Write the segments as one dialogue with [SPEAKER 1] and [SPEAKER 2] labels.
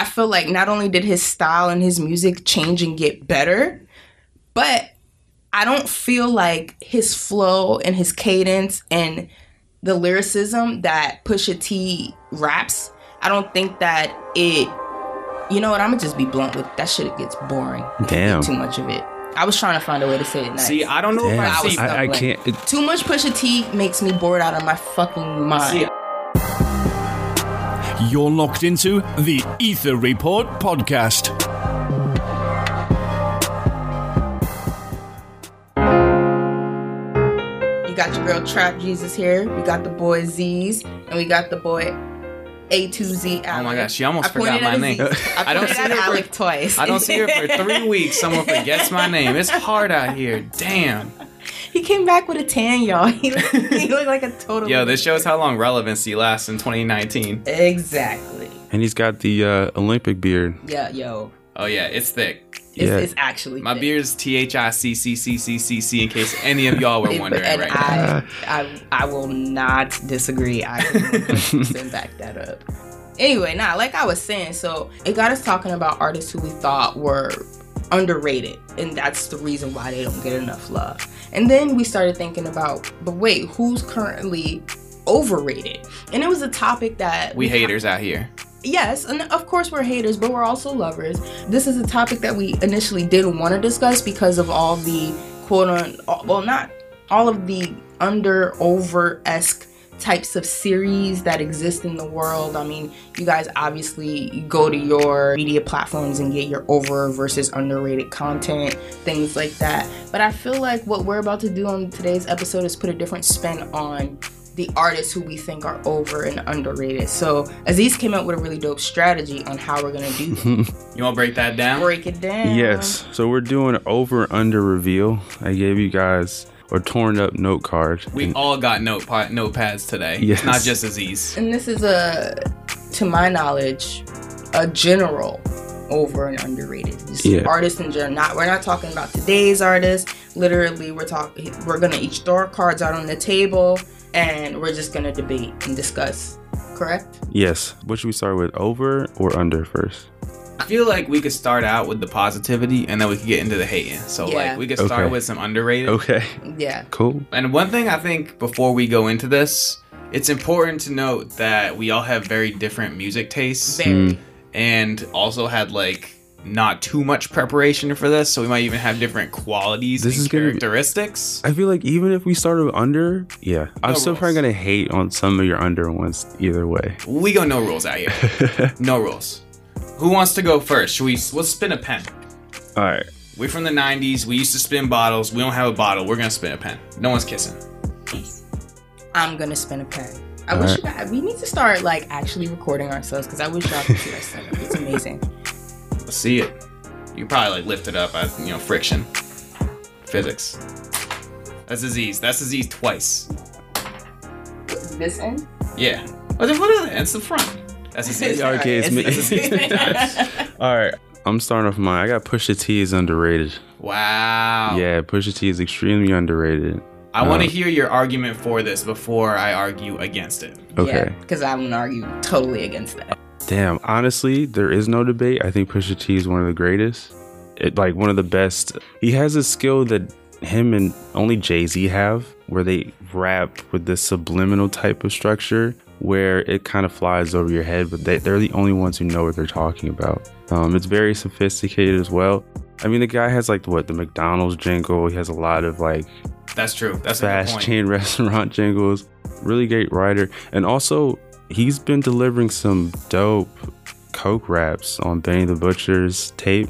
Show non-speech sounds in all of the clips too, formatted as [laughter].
[SPEAKER 1] I feel like not only did his style and his music change and get better, but I don't feel like his flow and his cadence and the lyricism that Pusha T raps, I don't think that it you know what, I'm gonna just be blunt with that shit it gets boring.
[SPEAKER 2] Damn.
[SPEAKER 1] Too much of it. I was trying to find a way to say it nice.
[SPEAKER 3] See, I don't know
[SPEAKER 2] Damn,
[SPEAKER 3] if I see.
[SPEAKER 2] I, I
[SPEAKER 1] stumbling.
[SPEAKER 2] can't. it-
[SPEAKER 1] Too much Pusha T makes me bored out of my fucking mind.
[SPEAKER 3] See,
[SPEAKER 4] You're locked into the Ether Report podcast.
[SPEAKER 1] You got your girl Trap Jesus here. We got the boy Z's, and we got the boy A to Z.
[SPEAKER 3] Oh my gosh, she almost
[SPEAKER 1] I
[SPEAKER 3] forgot my name.
[SPEAKER 1] I, [laughs]
[SPEAKER 3] I don't
[SPEAKER 1] pointed
[SPEAKER 3] see
[SPEAKER 1] at
[SPEAKER 3] her for-
[SPEAKER 1] twice.
[SPEAKER 3] I don't see her for [laughs] three weeks. Someone forgets my name. It's hard out here. Damn. [laughs]
[SPEAKER 1] he came back with a tan, y'all. [laughs] He looked, he looked like a total.
[SPEAKER 3] Yo, this shows how long relevancy lasts in 2019.
[SPEAKER 1] exactly.
[SPEAKER 2] and he's got the uh, Olympic beard.
[SPEAKER 1] Yeah, yo,
[SPEAKER 3] Oh yeah, it's thick.
[SPEAKER 1] it's,
[SPEAKER 2] Yeah.
[SPEAKER 1] it's actually
[SPEAKER 3] My
[SPEAKER 1] thick.
[SPEAKER 3] beard's T H I C C C C C C. In case any of y'all were [laughs] wondering
[SPEAKER 1] and
[SPEAKER 3] right now.
[SPEAKER 1] I, I, I will not disagree. I can back that up. Anyway, now, like I was saying, so it got us talking about artists who we thought were underrated, and that's the reason why they don't get enough love. And then we started thinking about, but wait, who's currently overrated? And it was a topic that
[SPEAKER 3] We
[SPEAKER 1] ha-
[SPEAKER 3] haters out here.
[SPEAKER 1] Yes, and of course we're haters, but we're also lovers. This is a topic that we initially didn't want to discuss because of all the quote on well not all of the under over esque types of series that exist in the world. I mean, you guys obviously go to your media platforms and get your over versus underrated content, things like that. But I feel like what we're about to do on today's episode is put a different spin on the artists who we think are over and underrated. So Aziz came up with a really dope strategy on how we're gonna do that. [laughs]
[SPEAKER 3] You want to break that down?
[SPEAKER 1] break it down.
[SPEAKER 2] Yes. So we're doing over under reveal. I gave you guys a torn up note card.
[SPEAKER 3] We
[SPEAKER 2] And-
[SPEAKER 3] all got notepad notepads today.
[SPEAKER 2] Yes.
[SPEAKER 3] It's not just Aziz.
[SPEAKER 1] And this is a, to my knowledge, a general over and underrated. Just
[SPEAKER 2] Yeah.
[SPEAKER 1] artists in general. Not we're not talking about today's artists. Literally, we're talking. We're gonna each throw our cards out on the table, and we're just gonna debate and discuss. Correct?
[SPEAKER 2] yes. What should we start with? Over or under first?
[SPEAKER 3] I feel like we could start out with the positivity and then we could get into the hating. So
[SPEAKER 1] Yeah.
[SPEAKER 3] like we could start
[SPEAKER 2] Okay.
[SPEAKER 3] with some underrated.
[SPEAKER 2] Okay.
[SPEAKER 1] Yeah.
[SPEAKER 2] Cool.
[SPEAKER 3] And one thing I think before we go into this, it's important to note that we all have very different music tastes
[SPEAKER 1] Very. Hmm.
[SPEAKER 3] and also had like not too much preparation for this, so we might even have different qualities
[SPEAKER 2] This
[SPEAKER 3] and
[SPEAKER 2] is gonna
[SPEAKER 3] characteristics.
[SPEAKER 2] I feel like even if we started with under, yeah, I'm
[SPEAKER 3] No
[SPEAKER 2] still
[SPEAKER 3] rules.
[SPEAKER 2] probably gonna hate on some of your under ones either way.
[SPEAKER 3] We go no rules out here. [laughs] no rules. Who wants to go first? Should we let's spin a pen.
[SPEAKER 2] All right.
[SPEAKER 3] We're from the 90s. We used to spin bottles. We don't have a bottle. We're going to spin a pen. No one's kissing.
[SPEAKER 1] I'm gonna spin a pen. I
[SPEAKER 2] All
[SPEAKER 1] wish
[SPEAKER 2] right.
[SPEAKER 1] you guys, we need to start like actually recording ourselves because I wish y'all could see our setup. It's [laughs] amazing.
[SPEAKER 3] Let's see it. You probably like lift it up at, you know, friction. Physics. That's Aziz. That's Aziz twice.
[SPEAKER 1] This end?
[SPEAKER 3] Yeah. Oh, then what is it? It's the front. That's Aziz. [laughs]
[SPEAKER 2] Okay, it's me.
[SPEAKER 3] That's [laughs]
[SPEAKER 2] All right. I'm starting off mine. I got Pusha T is underrated.
[SPEAKER 3] wow.
[SPEAKER 2] Yeah, Pusha T is extremely underrated.
[SPEAKER 3] I want to
[SPEAKER 2] Uh,
[SPEAKER 3] hear your argument for this before I argue against it.
[SPEAKER 2] Okay.
[SPEAKER 1] Because I'm gonna argue totally against that.
[SPEAKER 2] Damn. Honestly, there is no debate. I think Pusha T is one of the greatest. It like one of the best. He has a skill that him and only Jay Z have, where they rap with this subliminal type of structure, where it kind of flies over your head, but they, they're the only ones who know what they're talking about. Um, it's very sophisticated as well. I mean, the guy has like what the McDonald's jingle. He has a lot of like
[SPEAKER 3] That's true. That's a good
[SPEAKER 2] fast chain [laughs] restaurant jingles. Really great writer. And also, he's been delivering some dope Coke raps on Benny the Butcher's tape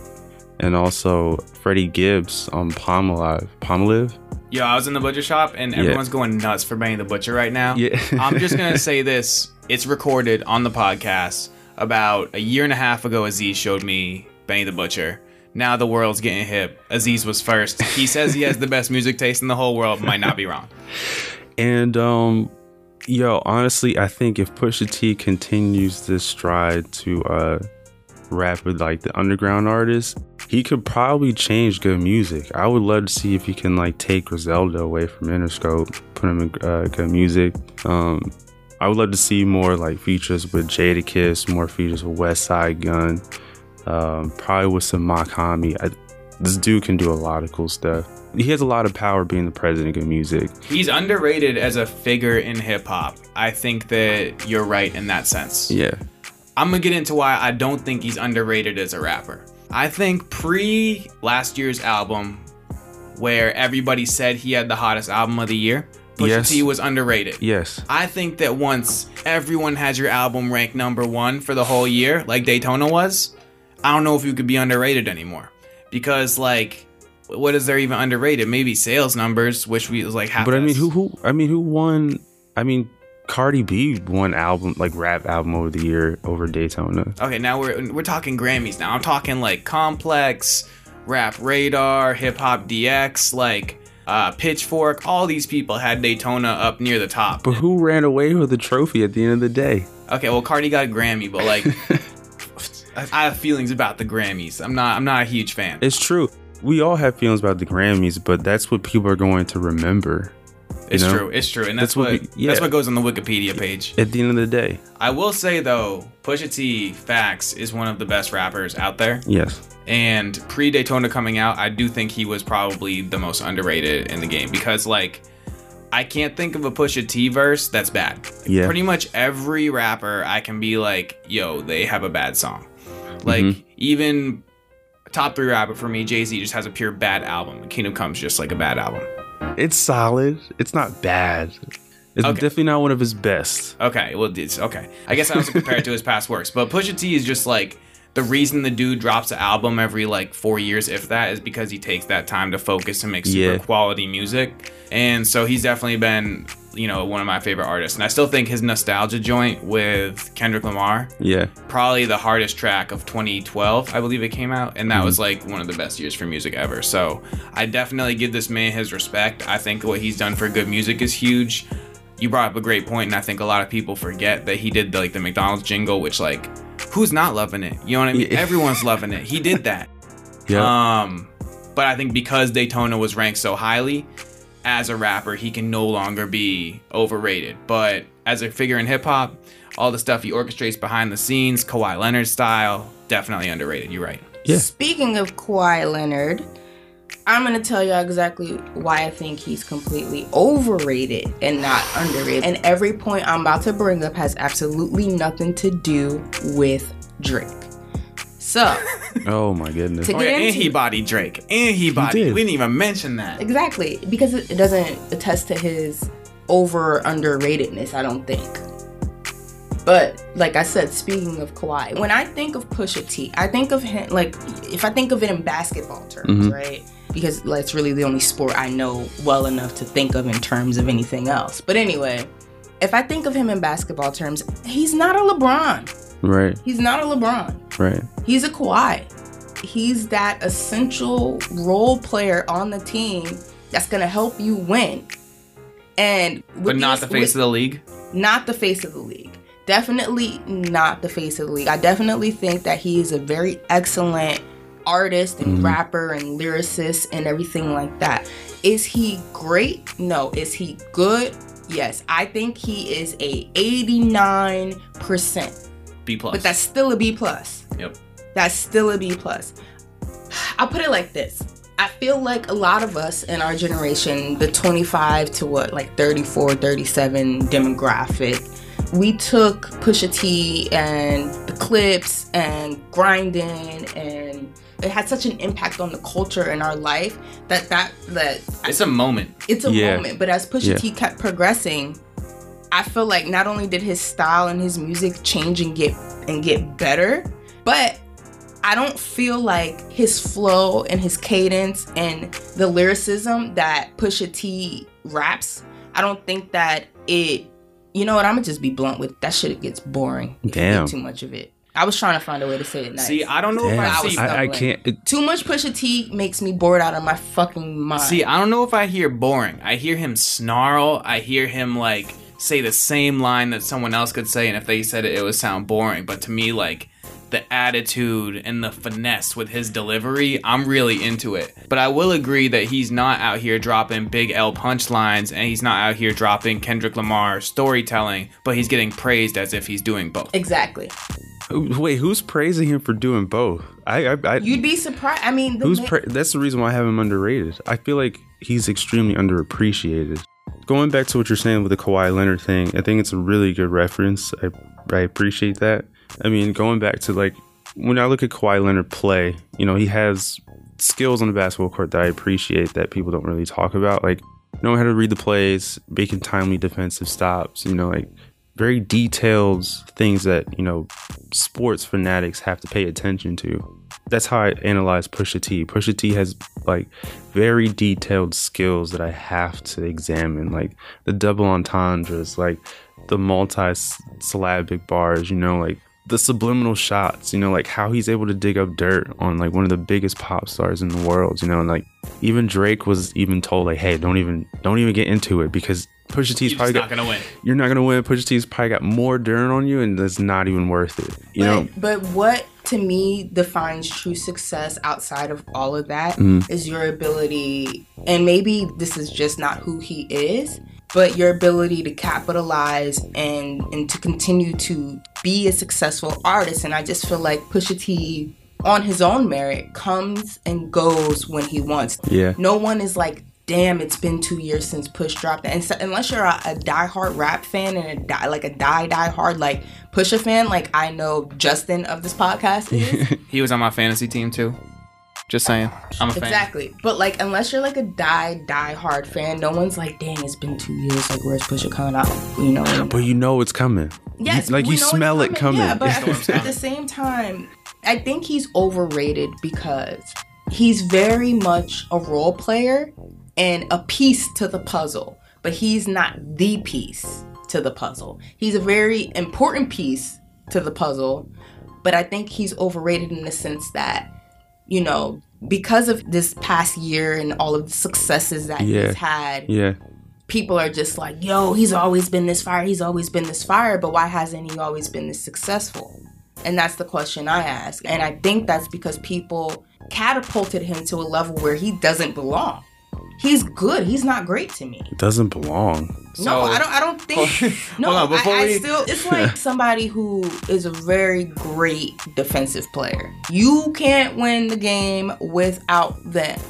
[SPEAKER 2] and also Freddie Gibbs on Palmolive. Palmolive?
[SPEAKER 3] Yo, I was in the butcher shop and
[SPEAKER 2] Yeah.
[SPEAKER 3] everyone's going nuts for Benny the Butcher right now.
[SPEAKER 2] Yeah. [laughs]
[SPEAKER 3] I'm just gonna [laughs] say this: it's recorded on the podcast. About a year and a half ago, Aziz showed me Benny the Butcher. Now the world's getting hip. Aziz was first. He says he has the best music taste in the whole world. Might not be wrong. [laughs]
[SPEAKER 2] And um yo, honestly, I think if Pusha T continues this stride to uh rap with like the underground artists, he could probably change good music. I would love to see if he can like take Griselda away from Interscope, put him in uh, good music. Um I would love to see more like features with Jadakiss, more features with Westside Gunn, um, probably with some Mach-Hommy. I, this dude can do a lot of cool stuff. He has a lot of power being the president of music.
[SPEAKER 3] He's underrated as a figure in hip hop. I think that you're right in that sense.
[SPEAKER 2] Yeah.
[SPEAKER 3] I'm gonna get into why I don't think he's underrated as a rapper. I think pre last year's album, where everybody said he had the hottest album of the year, Pusha
[SPEAKER 2] Yes.
[SPEAKER 3] T was underrated.
[SPEAKER 2] Yes.
[SPEAKER 3] I think that once everyone has your album ranked number one for the whole year, like Daytona was, I don't know if you could be underrated anymore. Because like, what is there even underrated? Maybe sales numbers, which we was like half.
[SPEAKER 2] But I mean, who who? I mean, who won? I mean, Cardi B won album like rap album over the year over Daytona.
[SPEAKER 3] Okay, now we're we're talking Grammys. Now I'm talking like Complex, Rap Radar, Hip Hop DX, like uh, Pitchfork. All these people had Daytona up near the top.
[SPEAKER 2] But who ran away with the trophy at the end of the day?
[SPEAKER 3] Okay, well Cardi got a Grammy, but like, [laughs] I I have feelings about the Grammys. I'm not I'm not a huge fan.
[SPEAKER 2] It's true. We all have feelings about the Grammys, but that's what people are going to remember.
[SPEAKER 3] It's
[SPEAKER 2] know?
[SPEAKER 3] true. It's true, and that's,
[SPEAKER 2] That's what
[SPEAKER 3] what,
[SPEAKER 2] we- yeah.
[SPEAKER 3] that's what goes on the Wikipedia page.
[SPEAKER 2] At the end of the day,
[SPEAKER 3] I will say though, Pusha T, facts, is one of the best rappers out there.
[SPEAKER 2] yes.
[SPEAKER 3] And pre Daytona coming out, I do think he was probably the most underrated in the game because, like, I can't think of a Pusha T verse that's bad.
[SPEAKER 2] Yeah.
[SPEAKER 3] Pretty much every rapper, I can be like, yo, they have a bad song. Like,
[SPEAKER 2] Mm-hmm.
[SPEAKER 3] even top three rapper for me, Jay Z just has a pure bad album. Kingdom Come's just like a bad album.
[SPEAKER 2] It's solid. It's not bad. It's
[SPEAKER 3] Okay.
[SPEAKER 2] definitely not one of his best.
[SPEAKER 3] Okay, well, it's okay. I guess I was compared it to his past works, but Pusha T is just like the reason the dude drops an album every like four years, if that, is because he takes that time to focus and make super
[SPEAKER 2] Yeah.
[SPEAKER 3] quality music. And so he's definitely been, you know, one of my favorite artists. And I still think his Nosetalgia joint with Kendrick Lamar,
[SPEAKER 2] Yeah.
[SPEAKER 3] probably the hardest track of 2012, I believe it came out, and that was like one of the best years for music ever. So I definitely give this man his respect. I think what he's done for good music is huge. You brought up a great point, and I think a lot of people forget that he did the, like the McDonald's jingle, which like who's not loving it? You know what I mean?
[SPEAKER 2] Yeah.
[SPEAKER 3] Everyone's loving it. He did that. [laughs]
[SPEAKER 2] Yeah.
[SPEAKER 3] Um, but I think because Daytona was ranked so highly, as a rapper, he can no longer be overrated. But as a figure in hip hop, all the stuff he orchestrates behind the scenes, Kawhi Leonard style, definitely underrated. You're right.
[SPEAKER 2] Yeah.
[SPEAKER 1] Speaking of Kawhi Leonard, I'm gonna tell y'all exactly why I think he's completely overrated and not underrated. And every point I'm about to bring up has absolutely nothing to do with Drake. So,
[SPEAKER 2] oh my goodness.
[SPEAKER 1] To-
[SPEAKER 3] Oh, yeah,
[SPEAKER 1] Get
[SPEAKER 3] and he bodied Drake. And he bodied.
[SPEAKER 2] did.
[SPEAKER 3] We didn't even mention that.
[SPEAKER 1] exactly, because it it doesn't attest to his over underratedness, I don't think. But like I said, speaking of Kawhi, when I think of Pusha T, I think of him like if I think of it in basketball terms, mm-hmm. right? Because that's really the only sport I know well enough to think of in terms of anything else. But anyway, if I think of him in basketball terms, he's not a LeBron.
[SPEAKER 2] Right.
[SPEAKER 1] He's not a LeBron.
[SPEAKER 2] Right.
[SPEAKER 1] He's a Kawhi. He's that essential role player on the team that's gonna help you win. And
[SPEAKER 3] But not
[SPEAKER 1] these-
[SPEAKER 3] the face
[SPEAKER 1] with-
[SPEAKER 3] of the league.
[SPEAKER 1] not the face of the league. Definitely not the face of the league. I definitely think that he is a very excellent artist and mm-hmm. rapper and lyricist and everything like that. Is he great? No. Is he good? Yes. I think he is a 89%.
[SPEAKER 3] B plus.
[SPEAKER 1] But that's still a B plus.
[SPEAKER 3] yep.
[SPEAKER 1] That's still a B plus. I'll put it like this. I feel like a lot of us in our generation, the 25 to what, like 34, 37 demographic, we took Pusha T and the Clipse and grinding and it had such an impact on the culture in our life that that that
[SPEAKER 3] It's a moment.
[SPEAKER 1] it's a
[SPEAKER 2] Yeah.
[SPEAKER 1] moment. But as Pusha
[SPEAKER 2] Yeah.
[SPEAKER 1] T kept progressing, I feel like not only did his style and his music change and get and get better, but I don't feel like his flow and his cadence and the lyricism that Pusha T raps. I don't think that it. You know what? I'm gonna just be blunt with that. Shit gets boring. if you
[SPEAKER 2] Damn.
[SPEAKER 1] get too much of it. I was trying to find a way to say it nice.
[SPEAKER 3] See, I don't know
[SPEAKER 2] Damn.
[SPEAKER 3] if
[SPEAKER 1] I
[SPEAKER 3] I
[SPEAKER 1] was
[SPEAKER 3] see.
[SPEAKER 2] I, I can't. It,
[SPEAKER 1] too much Pusha T makes me bored out of my fucking mind.
[SPEAKER 3] See, I don't know if I hear boring. I hear him snarl. I hear him like say the same line that someone else could say, and if they said it, it would sound boring. But to me, like the attitude and the finesse with his delivery, I'm really into it. But I will agree that he's not out here dropping big L punchlines and he's not out here dropping Kendrick Lamar storytelling, but he's getting praised as if he's doing both.
[SPEAKER 1] Exactly.
[SPEAKER 2] Wait, who's praising him for doing both? I, I, I
[SPEAKER 1] You'd be surprised. I mean, the
[SPEAKER 2] who's
[SPEAKER 1] ma-
[SPEAKER 2] pra- that's the reason why I have him underrated. I feel like he's extremely underappreciated. Going back to what you're saying with the Kawhi Leonard thing, I think it's a really good reference. I, I appreciate that. I mean, going back to like when I look at Kawhi Leonard play, you know, he has skills on the basketball court that I appreciate that people don't really talk about. Like knowing how to read the plays, making timely defensive stops, you know, like very detailed things that, you know, sports fanatics have to pay attention to. That's how I analyze Pusha T. Pusha T has like very detailed skills that I have to examine, like the double entendres, like the multi-syllabic bars, you know, like the subliminal shots, you know, like how he's able to dig up dirt on like one of the biggest pop stars in the world, you know, and like even Drake was even told like, hey, don't even don't even get into it because Pusha T's
[SPEAKER 3] You're
[SPEAKER 2] probably
[SPEAKER 3] just not gonna win.
[SPEAKER 2] you're not gonna win. Pusha T's probably got more dirt on you, and that's not even worth it. You know,
[SPEAKER 1] but, but what to me defines true success outside of all of that is
[SPEAKER 2] Mm-hmm.
[SPEAKER 1] your ability, and maybe this is just not who he is, but your ability to capitalize and and to continue to be a successful artist. And I just feel like Pusha T, on his own merit, comes and goes when he wants.
[SPEAKER 2] Yeah.
[SPEAKER 1] No one is like. Damn, it's been two years since Push dropped. And so, unless you're a, a diehard rap fan and a die, like a die die hard like Pusha fan, like I know Justin of this podcast [laughs] is
[SPEAKER 3] He was on my fantasy team too. Just saying. I'm a fan.
[SPEAKER 1] exactly. But like, unless you're like a die die hard fan, no one's like, dang, it's been two years. Like, where's Pusha coming out? You know. and-
[SPEAKER 2] but you know it's coming.
[SPEAKER 1] Yes,
[SPEAKER 2] You- like
[SPEAKER 1] we
[SPEAKER 2] you
[SPEAKER 1] know
[SPEAKER 2] smell it coming.
[SPEAKER 1] Yeah, but at,
[SPEAKER 3] storm's
[SPEAKER 1] at the same time, I think he's overrated because he's very much a role player and a piece to the puzzle, but he's not the piece to the puzzle. He's a very important piece to the puzzle, but I think he's overrated in the sense that, you know, because of this past year and all of the successes that
[SPEAKER 2] Yeah.
[SPEAKER 1] he's had,
[SPEAKER 2] yeah,
[SPEAKER 1] people are just like, yo, he's always been this fire, he's always been this fire, but why hasn't he always been this successful? And that's the question I ask. And I think that's because people catapulted him to a level where he doesn't belong. He's good. He's not great to me.
[SPEAKER 2] it doesn't belong.
[SPEAKER 1] no,
[SPEAKER 3] So-
[SPEAKER 1] I don't. I don't think. [laughs] no,
[SPEAKER 3] Hold on, before
[SPEAKER 1] I, I
[SPEAKER 3] we-
[SPEAKER 1] still. It's [laughs] like somebody who is a very great defensive player. You can't win the game without them.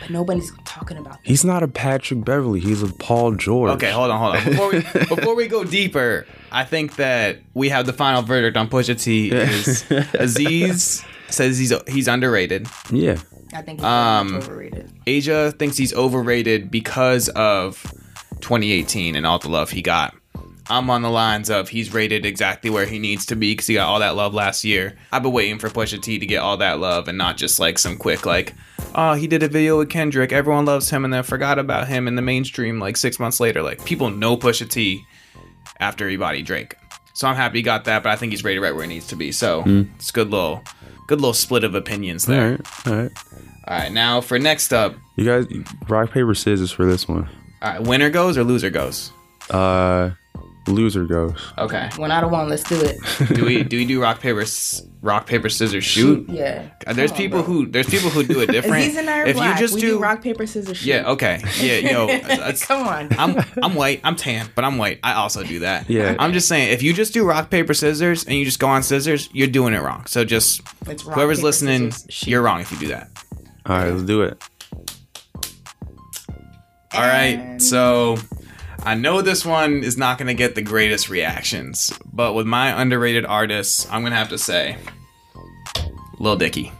[SPEAKER 1] But nobody's talking about that.
[SPEAKER 2] He's not a Patrick Beverley. He's a Paul George.
[SPEAKER 3] Okay, hold on, hold on. Before we [laughs] before we go deeper, I think that we have the final verdict on Pusha T. Is Aziz says he's he's underrated.
[SPEAKER 2] Yeah.
[SPEAKER 1] I think he's
[SPEAKER 3] Um,
[SPEAKER 1] overrated.
[SPEAKER 3] Asia thinks he's overrated because of 2018 and all the love he got. I'm on the lines of he's rated exactly where he needs to be because he got all that love last year. I've been waiting for Pusha T to get all that love and not just like some quick like, oh, he did a video with Kendrick, everyone loves him, and then forgot about him in the mainstream like six months later. Like people know Pusha T after he body Drake. So I'm happy he got that, but I think he's rated right where he needs to be. So it's good little, good little split of opinions there.
[SPEAKER 2] right. All right.
[SPEAKER 3] All right, now for next up,
[SPEAKER 2] You guys, rock paper scissors for this one.
[SPEAKER 3] all right, winner goes or loser goes.
[SPEAKER 2] Uh, loser goes.
[SPEAKER 3] Okay.
[SPEAKER 1] One out of one. Let's do it.
[SPEAKER 3] Do we do we do rock paper s- rock paper scissors shoot?
[SPEAKER 1] Yeah.
[SPEAKER 3] Uh, There's
[SPEAKER 1] Come on,
[SPEAKER 3] people
[SPEAKER 1] bro.
[SPEAKER 3] who there's people who do it [laughs] different.
[SPEAKER 1] Aziz and I are
[SPEAKER 3] if
[SPEAKER 1] black.
[SPEAKER 3] you just
[SPEAKER 1] we
[SPEAKER 3] do,
[SPEAKER 1] do rock paper scissors shoot.
[SPEAKER 3] yeah, okay, yeah, yo, [laughs] that's-
[SPEAKER 1] Come on.
[SPEAKER 3] I'm I'm white, I'm tan, but I'm white. I also do that.
[SPEAKER 2] Yeah.
[SPEAKER 3] I'm just saying, if you just do rock paper scissors and you just go on scissors, you're doing it wrong. So just
[SPEAKER 1] It's rock,
[SPEAKER 3] whoever's
[SPEAKER 1] paper,
[SPEAKER 3] listening,
[SPEAKER 1] scissors, shoot.
[SPEAKER 3] you're wrong if you do that.
[SPEAKER 2] All right, let's do it.
[SPEAKER 3] All right, so I know this one is not going to get the greatest reactions, but with my underrated artists, I'm going to have to say Lil Dicky.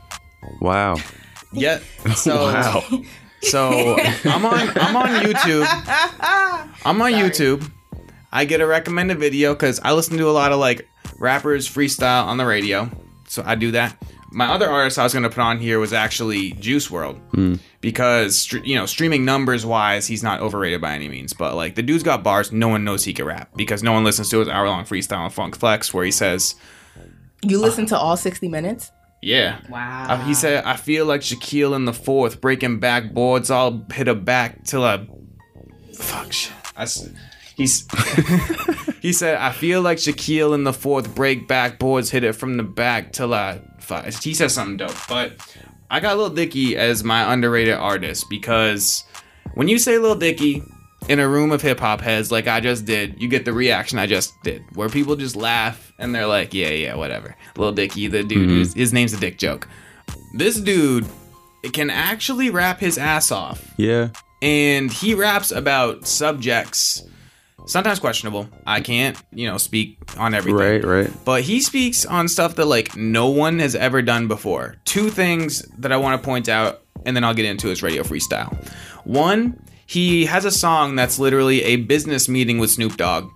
[SPEAKER 2] Wow.
[SPEAKER 3] Yeah. So [laughs]
[SPEAKER 2] Wow.
[SPEAKER 3] so I'm on I'm on YouTube. [laughs] I'm on YouTube. I get a recommended video because I listen to a lot of like rappers freestyle on the radio. So I do that. My other artist I was gonna put on here was actually Juice WRLD because you know streaming numbers wise he's not overrated by any means, but like the dude's got bars. No one knows he can rap because no one listens to his hour long freestyle on Funk Flex where he says,
[SPEAKER 1] You listen to all 60 minutes?
[SPEAKER 3] "Yeah,
[SPEAKER 1] Wow.
[SPEAKER 3] uh, he said, I feel like Shaquille in the fourth, breaking backboards. I'll hit a back till I. Fuck shit. I s he's. [laughs] he said, "I feel like Shaquille in the fourth break back boards hit it from the back till I." He says something dope, but I got Lil Dicky as my underrated artist because when you say Lil Dicky in a room of hip hop heads like I just did, you get the reaction I just did, where people just laugh and they're like, "Yeah, yeah, whatever." Lil Dicky, the dude, mm-hmm. who's his name's a dick joke. This dude can actually rap his ass off
[SPEAKER 2] Yeah.
[SPEAKER 3] and he raps about subjects sometimes questionable. I can't, you know, speak on everything.
[SPEAKER 2] Right, right.
[SPEAKER 3] But he speaks on stuff that like no one has ever done before. Two things that I want to point out and then I'll get into his radio freestyle. One, he has a song that's literally a business meeting with Snoop Dogg.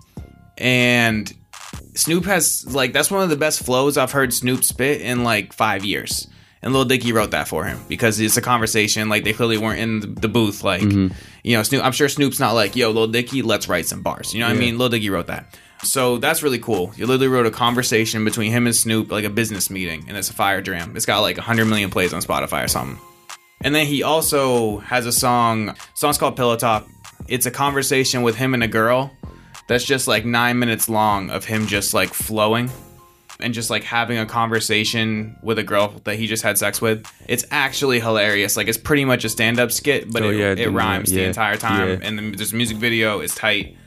[SPEAKER 3] And Snoop has like that's one of the best flows I've heard Snoop spit in like 5 years. And Lil Dicky wrote that for him because it's a conversation. Like they clearly weren't in the- booth. Like mm-hmm. you know, Snoop. I'm sure Snoop's not like, "Yo, Lil Dicky, let's write some bars." You know what I mean? Lil Dicky wrote that, so that's really cool. You literally wrote a conversation between him and Snoop, like a business meeting, and it's a fire jam. It's got like 100 million plays on Spotify or something. And then he also has a song. Song's called Pillow Talk. It's a conversation with him and a girl that's just like nine minutes long of him just like flowing and just like having a conversation with a girl that he just had sex with. It's actually hilarious. Like it's pretty much a stand-up skit, but
[SPEAKER 2] Oh,
[SPEAKER 3] it,
[SPEAKER 2] yeah,
[SPEAKER 3] it
[SPEAKER 2] the-
[SPEAKER 3] rhymes the entire time.
[SPEAKER 2] yeah.
[SPEAKER 3] And then this music video is tight.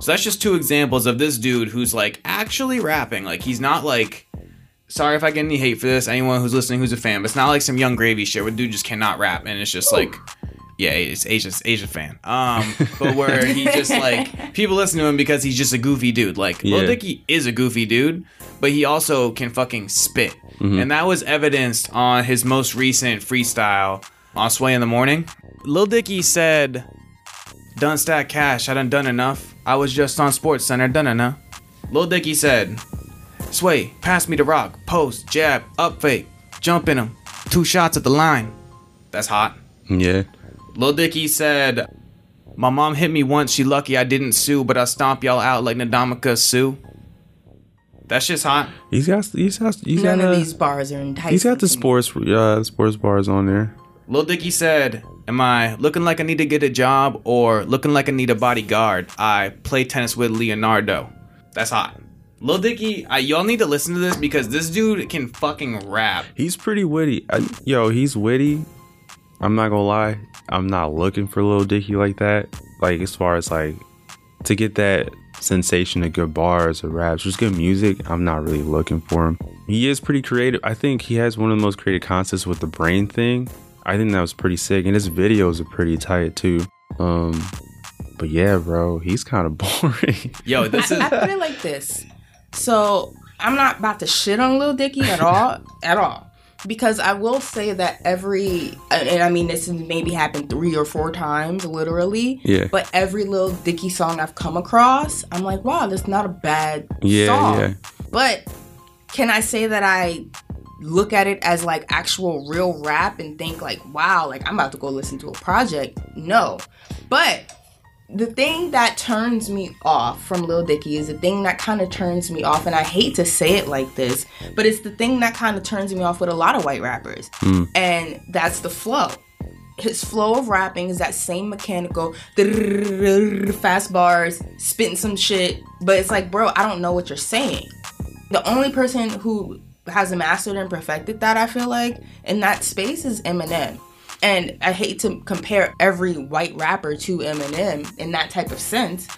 [SPEAKER 3] So that's just two examples of this dude who's like actually rapping. Like he's not like sorry if I get any hate for this. Anyone who's listening who's a fan, but it's not like some young gravy shit where dude just cannot rap and it's just like yeah, it's Asia's Asia fan. Um, but where he just like [laughs] people listen to him because he's just a goofy dude. Like Lil Dicky is a goofy dude, but he also can fucking spit, mm-hmm. and that was evidenced on his most recent freestyle on Sway in the Morning. Lil Dicky said, "Done stack cash, I done done enough. I was just on Sports Center, done enough." Lil Dicky said, "Sway, pass me the rock, post, jab, up fake, jump in him, two shots at the line." That's hot.
[SPEAKER 2] Yeah.
[SPEAKER 3] Lil Dicky said, My mom hit me once, she lucky I didn't sue, but I stomp y'all out like Nadamika Sue. That just hot.
[SPEAKER 2] He's got he's got he's
[SPEAKER 1] None
[SPEAKER 2] got
[SPEAKER 1] of these bars are enticing.
[SPEAKER 2] he's got the sports uh sports bars on there.
[SPEAKER 3] Lil Dicky said, Am I looking like I need to get a job or looking like I need a bodyguard? I play tennis with Leonardo. That's hot. Lil Dicky, I, y'all need to listen to this because this dude can fucking rap.
[SPEAKER 2] He's pretty witty. I, yo, he's witty. I'm not gonna lie. I'm not looking for Lil Dicky like that. Like as far as like to get that sensation of good bars or raps, just good music. I'm not really looking for him. He is pretty creative. I think he has one of the most creative concepts with the brain thing. I think that was pretty sick, and his videos are pretty tight too. Um, but yeah, bro, he's kind of [laughs] boring.
[SPEAKER 3] Yo, this is.
[SPEAKER 1] I put it like this. So I'm not about to shit on Lil Dicky at all, at all. Because I will say that every, and I mean this has maybe happened three or four times, literally.
[SPEAKER 2] Yeah.
[SPEAKER 1] But every little Dicky song I've come across, I'm like, wow, that's not a bad
[SPEAKER 2] Yeah,
[SPEAKER 1] song.
[SPEAKER 2] yeah.
[SPEAKER 1] But can I say that I look at it as like actual real rap and think like, wow, like I'm about to go listen to a project? No. But the thing that turns me off from Lil Dicky is the thing that kind of turns me off, and I hate to say it like this, but it's the thing that kind of turns me off with a lot of white rappers, hmm. and that's the flow. His flow of rapping is that same mechanical fast bars, spitting some shit, but it's like, bro, I don't know what you're saying. The only person who has mastered and perfected that, I feel like, in that space is Eminem. And I hate to compare every white rapper to Eminem in that type of sense,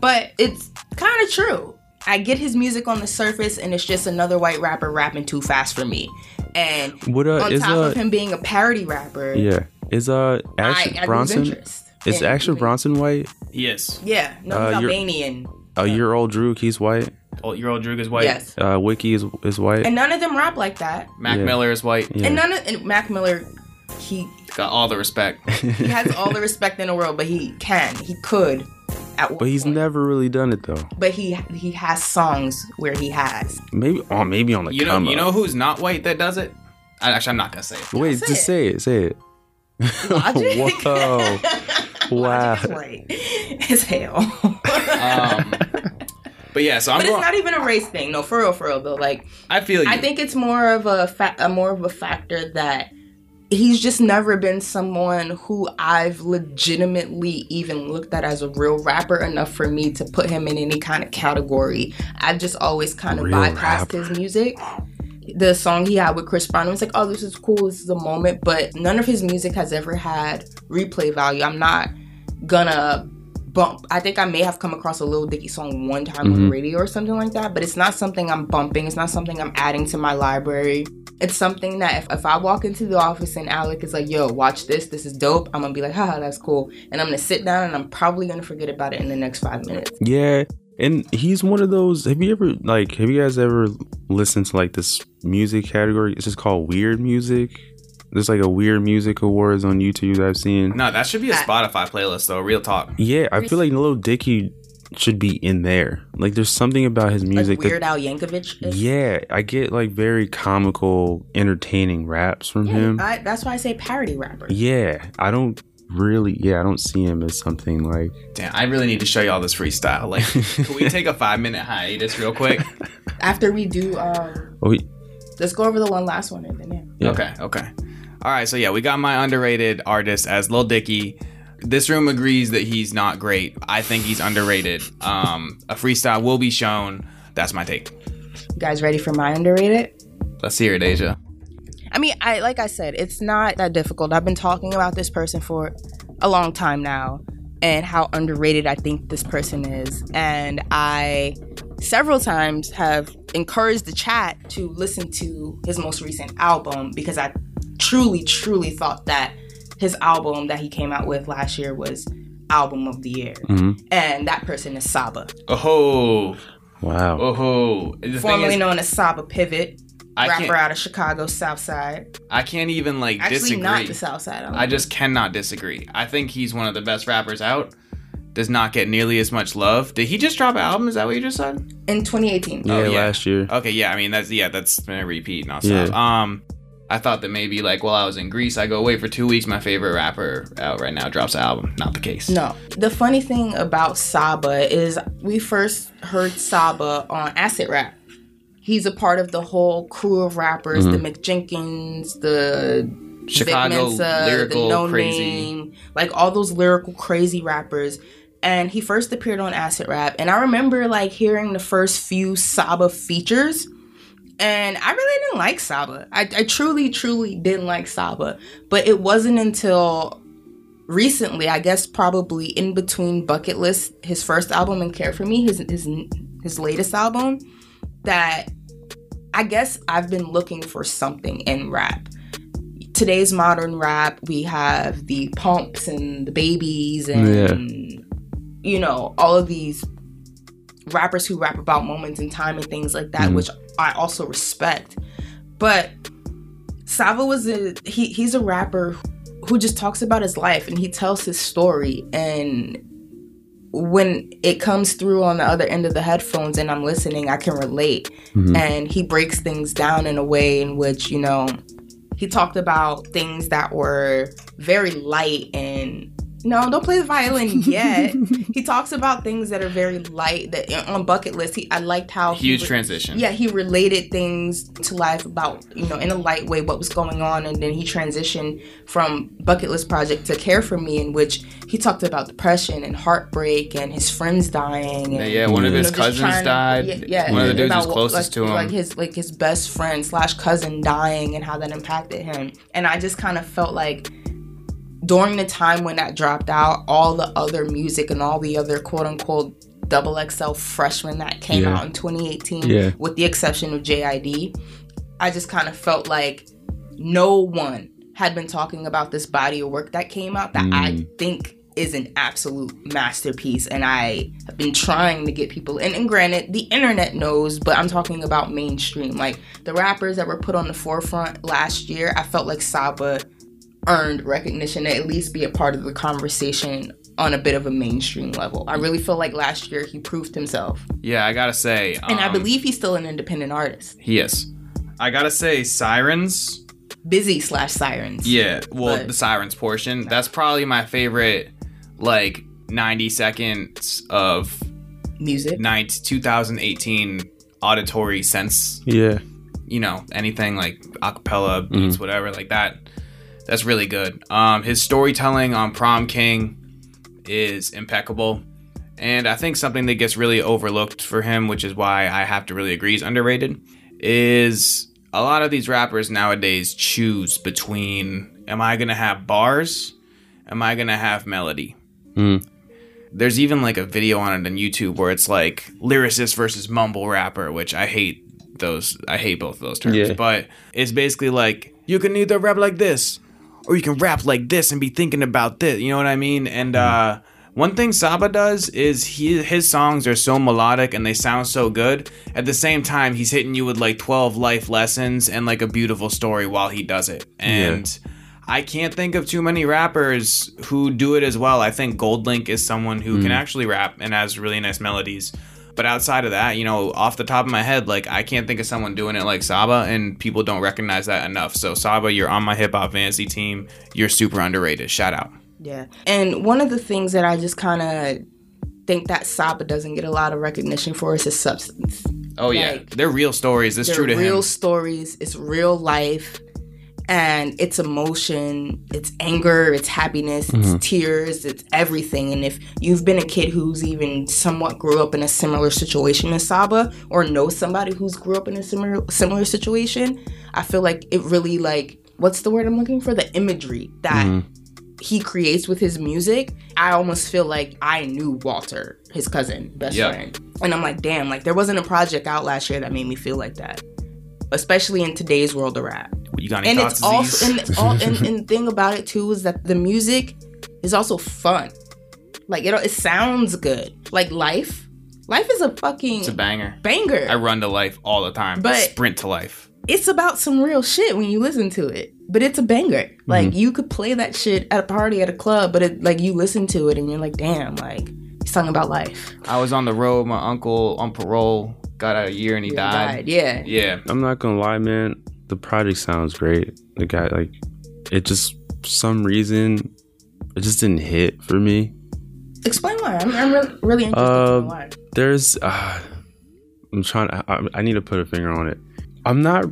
[SPEAKER 1] but it's kind of true. I get his music on the surface, and it's just another white rapper rapping too fast for me. And
[SPEAKER 2] What, uh,
[SPEAKER 1] on
[SPEAKER 2] is,
[SPEAKER 1] top
[SPEAKER 2] uh,
[SPEAKER 1] of him being a parody rapper,
[SPEAKER 2] yeah, is uh
[SPEAKER 1] I,
[SPEAKER 2] Action
[SPEAKER 1] I lose
[SPEAKER 2] Bronson? Is
[SPEAKER 1] in
[SPEAKER 2] Action Bronson white?
[SPEAKER 3] Yes.
[SPEAKER 1] Yeah, no,
[SPEAKER 2] Uh,
[SPEAKER 1] he's
[SPEAKER 2] you're-
[SPEAKER 1] Albanian.
[SPEAKER 2] A year old Drew, he's white.
[SPEAKER 3] Oh, your old Drew is white.
[SPEAKER 1] Yes,
[SPEAKER 2] Uh, Wiki is is white.
[SPEAKER 1] and none of them rap like that.
[SPEAKER 3] Mac
[SPEAKER 2] Yeah.
[SPEAKER 3] Miller is white.
[SPEAKER 2] yeah.
[SPEAKER 1] And none of and Mac Miller, he
[SPEAKER 3] Got all the respect. [laughs]
[SPEAKER 1] he has all the respect in the world, but he can, he could, at one
[SPEAKER 2] but he's
[SPEAKER 1] point.
[SPEAKER 2] never really done it though.
[SPEAKER 1] But he he has songs where he has.
[SPEAKER 2] Maybe oh maybe on the
[SPEAKER 3] You know,
[SPEAKER 2] come
[SPEAKER 3] you know who's not white that does it? I, actually, I'm not gonna say it.
[SPEAKER 2] Wait,
[SPEAKER 1] Say
[SPEAKER 2] just
[SPEAKER 1] it.
[SPEAKER 2] say it. Say it. [laughs]
[SPEAKER 1] Logic.
[SPEAKER 2] Whoa. [laughs] wow.
[SPEAKER 1] Logic is white as hell.
[SPEAKER 3] Um, but yeah, so I'm
[SPEAKER 1] but it's not even a race thing. No, for real, for real though. Like
[SPEAKER 3] I feel you.
[SPEAKER 1] I think it's more of a fa- a more of a factor that he's just never been someone who I've legitimately even looked at as a real rapper enough for me to put him in any kind of category. I've just always kind of
[SPEAKER 2] Real
[SPEAKER 1] bypassed
[SPEAKER 2] rapper.
[SPEAKER 1] his music. The song he had with Chris Brown, was like, oh, this is cool, this is a moment, but none of his music has ever had replay value. I'm not gonna bump. I think I may have come across a Lil Dicky song one time on the mm-hmm. radio or something like that, but it's not something I'm bumping. It's not something I'm adding to my library. It's something that if, if I walk into the office and Alec is like, yo, watch this, this is dope, I'm gonna be like, haha, that's cool. And I'm gonna sit down and I'm probably gonna forget about it in the next five minutes.
[SPEAKER 2] Yeah, and he's one of those. Have you ever like? Have you guys ever listened to like this music category? It's just called weird music. There's like a weird music awards on YouTube that I've seen.
[SPEAKER 3] No, that should be a Spotify playlist though. Real talk.
[SPEAKER 2] Yeah, I feel like Lil Dicky should be in there. Like, there's something about his music
[SPEAKER 1] like
[SPEAKER 2] that
[SPEAKER 1] Weird Al Yankovic.
[SPEAKER 2] Yeah, I get like very comical, entertaining raps from him.
[SPEAKER 1] I, that's why I say parody rapper.
[SPEAKER 2] yeah, I don't really. Yeah, I don't see him as something like.
[SPEAKER 3] Damn, I really need to show y'all this freestyle. Like, [laughs] can we take a five minute hiatus real quick?
[SPEAKER 1] After we do, um,
[SPEAKER 2] Oh, he-
[SPEAKER 1] let's go over the one last one and then yeah.
[SPEAKER 2] Yeah.
[SPEAKER 3] Okay, okay. All right, so yeah, we got my underrated artist as Lil Dicky. This room agrees that he's not great. I think he's underrated. Um, a freestyle will be shown. That's my take.
[SPEAKER 1] You guys ready for my underrated?
[SPEAKER 3] Let's hear it, Asia.
[SPEAKER 1] I mean, I like I said, it's not that difficult. I've been talking about this person for a long time now and how underrated I think this person is. And I several times have encouraged the chat to listen to his most recent album because I truly, truly thought that his album that he came out with last year was album of the year.
[SPEAKER 2] Mhm.
[SPEAKER 1] And that person is Saba,
[SPEAKER 3] Oh,
[SPEAKER 2] wow.
[SPEAKER 3] oh. The
[SPEAKER 1] formerly
[SPEAKER 3] is,
[SPEAKER 1] known as Saba Pivot,
[SPEAKER 3] I
[SPEAKER 1] rapper out of Chicago, South Side.
[SPEAKER 3] I can't even like disagree.
[SPEAKER 1] Actually,
[SPEAKER 3] disagree.
[SPEAKER 1] not the South Side.
[SPEAKER 3] I just cannot disagree. I think he's one of the best rappers out. Does not get nearly as much love. Did he just drop an album? Is that what you just said?
[SPEAKER 1] in 2018.
[SPEAKER 2] Yeah,
[SPEAKER 3] Oh, yeah.
[SPEAKER 2] last year.
[SPEAKER 3] Okay, yeah. I mean, that's yeah, that's been a repeat nonstop.
[SPEAKER 2] Yeah.
[SPEAKER 3] Um, I thought that maybe like while I was in Greece, I go away for two weeks. My favorite rapper out right now drops an album. Not the case.
[SPEAKER 1] No. The funny thing about Saba is we first heard Saba on Acid Rap. He's a part of the whole crew of rappers, the mm-hmm. Mick Jenkins, the
[SPEAKER 3] Chicago
[SPEAKER 1] Mensa,
[SPEAKER 3] lyrical
[SPEAKER 1] the no
[SPEAKER 3] crazy.
[SPEAKER 1] name, like all those lyrical crazy rappers. And he first appeared on Acid Rap, and I remember like hearing the first few Saba features, and I really didn't like Saba. I, I truly, truly didn't like Saba. But it wasn't until recently, I guess probably in between Bucket List, his first album, and Care for Me, his his his latest album, that I guess I've been looking for something in rap. Today's modern rap, we have the pumps and the babies and you know all of these rappers who rap about moments in time and things like that,
[SPEAKER 2] Mhm.
[SPEAKER 1] which I also respect. But Saba was a he he's a rapper who just talks about his life and he tells his story and when it comes through on the other end of the headphones and I'm listening, I can relate.
[SPEAKER 2] Mhm.
[SPEAKER 1] And he breaks things down in a way in which, you know, he talked about things that were very light and no, don't play the violin yet. [laughs] he talks about things that are very light. That uh, on bucket list, he I liked how he
[SPEAKER 3] Huge
[SPEAKER 1] re-
[SPEAKER 3] transition.
[SPEAKER 1] yeah, he related things to life about, you know, in a light way what was going on. And then he transitioned from Bucket List Project to Care for Me, in which he talked about depression and heartbreak and his friends dying.
[SPEAKER 3] Yeah,
[SPEAKER 1] And,
[SPEAKER 3] yeah, one of his
[SPEAKER 1] know,
[SPEAKER 3] cousins
[SPEAKER 1] trying to-
[SPEAKER 3] died.
[SPEAKER 1] Yeah, yeah,
[SPEAKER 3] one of the dudes
[SPEAKER 1] about
[SPEAKER 3] who's closest
[SPEAKER 1] like,
[SPEAKER 3] to him.
[SPEAKER 1] Like his like his best friend slash cousin dying and how that impacted him. And I just kind of felt like during the time when that dropped out, all the other music and all the other quote unquote double XL freshmen that came
[SPEAKER 2] Yeah.
[SPEAKER 1] out in 2018,
[SPEAKER 2] Yeah.
[SPEAKER 1] with the exception of JID, I just kind of felt like no one had been talking about this body of work that came out that I
[SPEAKER 2] Mm.
[SPEAKER 1] think is an absolute masterpiece and I have been trying to get people and, and granted the internet knows but I'm talking about mainstream like the rappers that were put on the forefront last year I felt like Saba earned recognition to at least be a part of the conversation on a bit of a mainstream level I really feel like last year he proved himself
[SPEAKER 3] yeah, I gotta say,
[SPEAKER 1] and I
[SPEAKER 3] um,
[SPEAKER 1] believe he's still an independent artist
[SPEAKER 3] he is. I gotta say, Sirens.
[SPEAKER 1] busy slash sirens
[SPEAKER 3] Yeah, well,
[SPEAKER 1] But-
[SPEAKER 3] the Sirens portion. That's probably my favorite. Like ninety seconds of
[SPEAKER 1] music
[SPEAKER 3] night 2018 auditory sense
[SPEAKER 2] Yeah.
[SPEAKER 3] you know anything like acapella
[SPEAKER 2] Mm-hmm.
[SPEAKER 3] beats whatever like that that's really good. Um, his storytelling on Prom King is impeccable. And I think something that gets really overlooked for him, which is why I have to really agree is underrated, is a lot of these rappers nowadays choose between am I going to have bars? Am I going to have melody? There's even like a video on it on YouTube where it's like lyricist versus mumble rapper, which I hate those. I hate both of those terms.
[SPEAKER 2] Yeah.
[SPEAKER 3] But it's basically like you can either rap like this or you can rap like this and be thinking about this. You know what I mean? And uh, one thing Saba does is he his songs are so melodic and they sound so good. At the same time, he's hitting you with like twelve life lessons and like a beautiful story while he does it. And I can't think of too many rappers who do it as well. I think Goldlink is someone who can actually rap and has really nice melodies. But outside of that, you know, off the top of my head, like I can't think of someone doing it like Saba, and people don't recognize that enough. So Saba, you're on my hip hop fantasy team. You're super underrated. Shout out.
[SPEAKER 1] Yeah. And one of the things that I just kind of think that Saba doesn't get a lot of recognition for is his substance.
[SPEAKER 3] Oh yeah, they're real stories. It's true to
[SPEAKER 1] real
[SPEAKER 3] him.
[SPEAKER 1] Real stories. It's real life. And it's emotion, it's anger, it's happiness, it's mm-hmm. tears, it's everything. And if you've been a kid who's even somewhat grew up in a similar situation as Saba, or know somebody who's grew up in a similar similar situation, I feel like it really like what's the word I'm looking for? The imagery that mm-hmm. he creates with his music, I almost feel like I knew Walter, his cousin, best
[SPEAKER 3] Yeah.
[SPEAKER 1] friend. And I'm like, damn, like there wasn't a project out last year that made me feel like that. Especially in today's world of rap.
[SPEAKER 3] You got any
[SPEAKER 1] And it's also and, all, and, [laughs] and the thing about it too is that the music is also fun. Like it, it sounds good. Like life. Life is a fucking
[SPEAKER 3] It's a banger.
[SPEAKER 1] banger.
[SPEAKER 3] I run to life all the time.
[SPEAKER 1] But-
[SPEAKER 3] sprint to life.
[SPEAKER 1] it's about some real shit when you listen to it. But it's a banger. Like
[SPEAKER 3] Mm-hmm.
[SPEAKER 1] you could play that shit at a party at a club, but it like you listen to it and you're like, damn, like he's talking about life.
[SPEAKER 3] I was on the road. My uncle on parole got out a year and he
[SPEAKER 1] He
[SPEAKER 3] died.
[SPEAKER 1] Yeah.
[SPEAKER 3] Yeah.
[SPEAKER 2] I'm not gonna lie, man. The project sounds great. The guy, like, it just for some reason, it just didn't hit for me.
[SPEAKER 1] Explain why. I'm, I'm really, really interested
[SPEAKER 2] Uh,
[SPEAKER 1] know why.
[SPEAKER 2] There's, uh, I'm trying. I, I need to put a finger on it. I'm not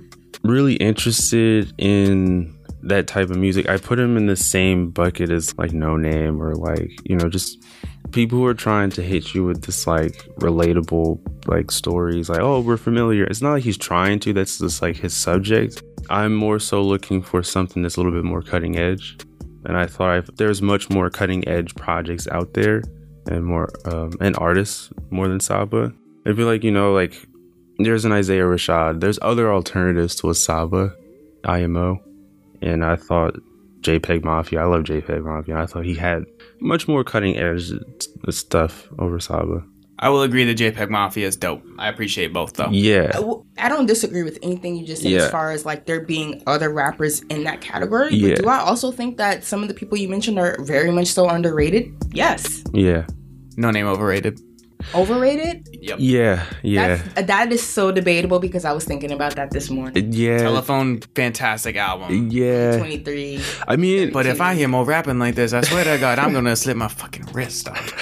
[SPEAKER 2] really interested in that type of music. I put him in the same bucket as like Noname or like you know just people who are trying to hit you with this like relatable like stories like oh we're familiar. It's not like he's trying to that's just like his subject. I'm more so looking for something that's a little bit more cutting edge and i thought i there's much more cutting edge projects out there and more um, and artists more than saba i feel like you know like there's an isaiah rashad there's other alternatives to a saba imo and i thought jpeg mafia i love jpeg mafia i thought he had much more cutting edge stuff over saba
[SPEAKER 3] I will agree that JPEG Mafia is dope. I appreciate both though.
[SPEAKER 2] yeah
[SPEAKER 1] Well, I don't disagree with anything you just said
[SPEAKER 2] Yeah.
[SPEAKER 1] as far as like there being other rappers in that category.
[SPEAKER 2] Yeah.
[SPEAKER 1] But do I also think that some of the people you mentioned are very much so underrated? Yes.
[SPEAKER 2] yeah
[SPEAKER 3] Noname overrated.
[SPEAKER 1] Overrated?
[SPEAKER 3] Yep.
[SPEAKER 2] yeah yeah
[SPEAKER 1] That's, uh, that is so debatable because I was thinking about that this morning.
[SPEAKER 2] yeah
[SPEAKER 3] Telephone, fantastic album.
[SPEAKER 2] yeah
[SPEAKER 1] 23.
[SPEAKER 2] i mean
[SPEAKER 3] But if I hear more rapping like this, I swear to God, I'm gonna slip my fucking wrist off.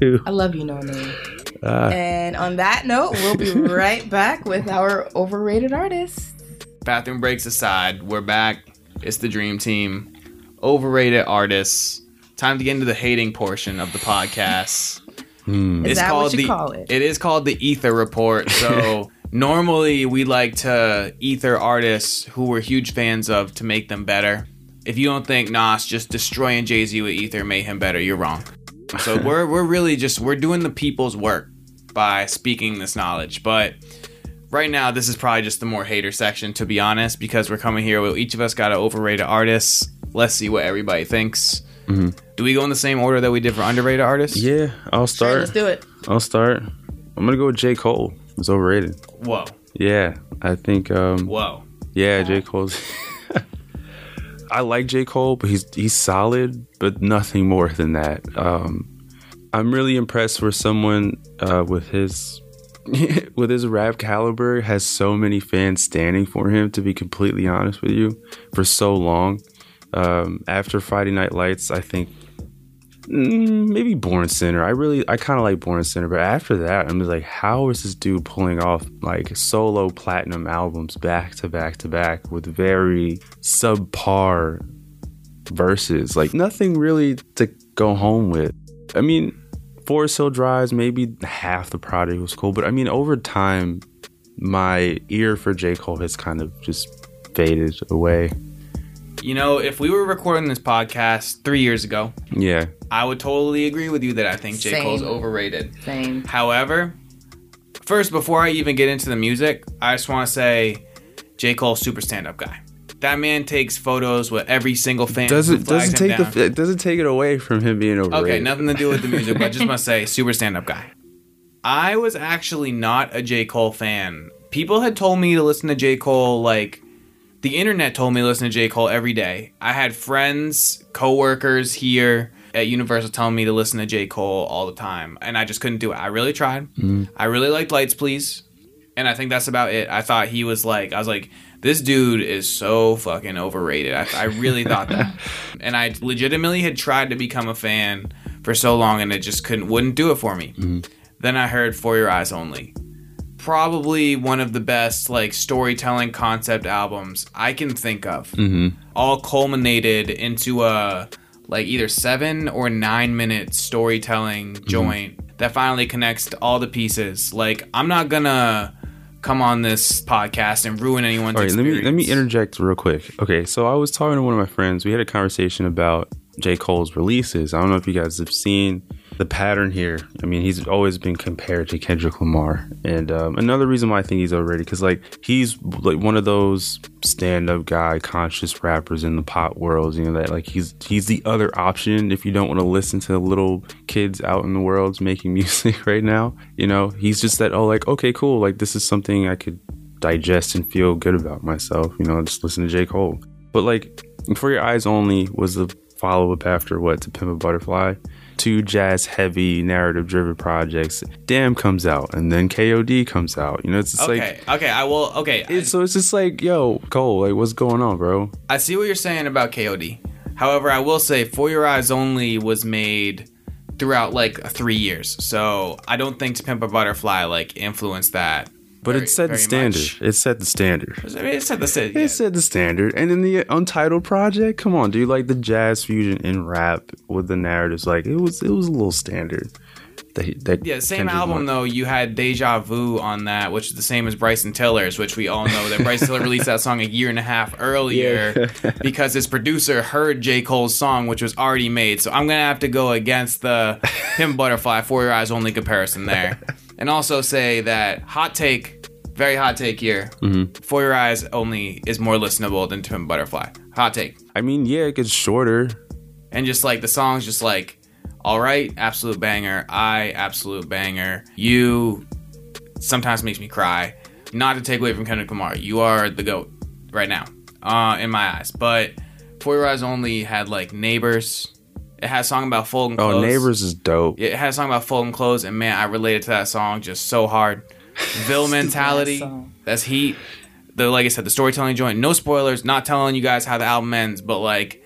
[SPEAKER 2] dude
[SPEAKER 1] I love you, Noname.
[SPEAKER 2] Ah.
[SPEAKER 1] and on that note, we'll be [laughs] right back with our overrated artists.
[SPEAKER 3] Bathroom breaks aside. We're back. It's the dream team. Overrated artists. Time to get into the hating portion of the podcast. Hmm.
[SPEAKER 1] Is that what you
[SPEAKER 3] the
[SPEAKER 1] call it?
[SPEAKER 3] It is called the Ether Report. [laughs] So normally we like to ether artists who we're huge fans of to make them better. If you don't think Nas just destroying Jay Z with Ether made him better, you're wrong. So [laughs] we're we're really just we're doing the people's work by speaking this knowledge. But right now this is probably just the more hater section to be honest, because we're coming here with each of us got an overrated artist. Let's see what everybody thinks. Do we go in the same order that we did for underrated artists?
[SPEAKER 2] yeah i'll
[SPEAKER 1] Sure,
[SPEAKER 2] start.
[SPEAKER 1] let's do it.
[SPEAKER 2] i'll start. I'm gonna go with j. Cole. It's overrated.
[SPEAKER 3] Whoa.
[SPEAKER 2] yeah i think um
[SPEAKER 3] Whoa.
[SPEAKER 2] yeah j. Cole's [laughs] i like j. Cole but he's he's solid but nothing more than that. Um i'm really impressed for someone uh with his [laughs] with his rap caliber has so many fans standing for him to be completely honest with you for so long um after friday night lights i think mm, maybe Born Sinner. I really, I kind of like Born Sinner, but after that, I'm just like, how is this dude pulling off like solo platinum albums back to back to back with very subpar verses? Like nothing really to go home with. I mean, Forest Hill Drives, maybe half the project was cool, but I mean, over time, my ear for J. Cole has kind of just faded away.
[SPEAKER 3] You know, if we were recording this podcast three years ago,
[SPEAKER 2] Yeah.
[SPEAKER 3] I would totally agree with you that I think J.
[SPEAKER 1] Same.
[SPEAKER 3] Cole's overrated.
[SPEAKER 1] Same.
[SPEAKER 3] However, first, before I even get into the music, I just want to say J. Cole, super stand up guy. That man takes photos with every single fan.
[SPEAKER 2] Does
[SPEAKER 3] who
[SPEAKER 2] it
[SPEAKER 3] flags
[SPEAKER 2] doesn't take the
[SPEAKER 3] down.
[SPEAKER 2] it doesn't take it away from him being overrated.
[SPEAKER 3] Okay, nothing to do with the music, but just must say, [laughs] super stand up guy. I was actually not a J. Cole fan. People had told me to listen to J. Cole, like, the internet told me to listen to J. Cole every day. I had friends, coworkers here at Universal telling me to listen to J. Cole all the time, and I just couldn't do it. I really tried. Mm-hmm. I really liked Lights, Please, and I think that's about it. I thought he was like, I was like, this dude is so fucking overrated. I, I really thought that, [laughs] and I legitimately had tried to become a fan for so long, and it just couldn't, wouldn't do it for me. Mm-hmm. Then I heard For Your Eyes Only. Probably one of the best like storytelling concept albums I can think of. Mm-hmm. All culminated into a like either seven or nine minute storytelling mm-hmm. joint that finally connects all the pieces. Like I'm not gonna come on this podcast and ruin anyone's
[SPEAKER 2] All right, let me let me interject real quick. Okay, so I was talking to one of my friends. We had a conversation about J. Cole's releases. I don't know if you guys have seen the pattern here. I mean, he's always been compared to Kendrick Lamar, and um, another reason why I think he's overrated because like he's like one of those stand-up guy, conscious rappers in the pop world. You know that like he's he's the other option if you don't want to listen to the little kids out in the world making [laughs] music right now. You know, he's just that oh like okay cool like this is something I could digest and feel good about myself. You know, just listen to J. Cole. But like, For Your Eyes Only was the follow up after what to Pimp a Butterfly. Two jazz heavy narrative driven projects. Damn comes out and then KOD comes out. You know, it's just
[SPEAKER 3] okay,
[SPEAKER 2] like
[SPEAKER 3] okay, I will. Okay, I-
[SPEAKER 2] so it's just like yo Cole, like what's going on, bro?
[SPEAKER 3] I see what you're saying about KOD. However, I will say For Your Eyes Only was made throughout like three years. So I don't think To Pimp a Butterfly like influenced that.
[SPEAKER 2] But
[SPEAKER 3] very-
[SPEAKER 2] it set the standard.
[SPEAKER 3] much.
[SPEAKER 2] It set the standard.
[SPEAKER 3] I mean, it set the standard.
[SPEAKER 2] It set the standard. And then the Untitled Project, come on, dude, like the jazz fusion in rap with the narratives, like it was it was a little standard. That, that
[SPEAKER 3] Yeah, same album though. You had Deja Vu on that, which is the same as Bryson Tiller's, which we all know that Bryson Tiller released that song a year and a half [laughs] earlier because his producer heard J. Cole's song, which was already made. So I'm gonna have to go against the Pimp Butterfly For Your Eyes Only comparison there, [laughs] and also say that hot take, very hot take here.
[SPEAKER 2] Mm-hmm.
[SPEAKER 3] For Your Eyes Only is more listenable than Pimp Butterfly. Hot take
[SPEAKER 2] I mean, yeah, it gets shorter.
[SPEAKER 3] and just like the song's just like all right absolute banger i absolute banger you sometimes makes me cry not to take away from kendrick lamar you are the goat right now uh in my eyes but for your eyes only had like neighbors it had a song about folding
[SPEAKER 2] Oh, Neighbors is dope.
[SPEAKER 3] it had a song about folding clothes and man i related to that song just so hard ville mentality that's heat the like i said the storytelling joint no spoilers not telling you guys how the album ends but like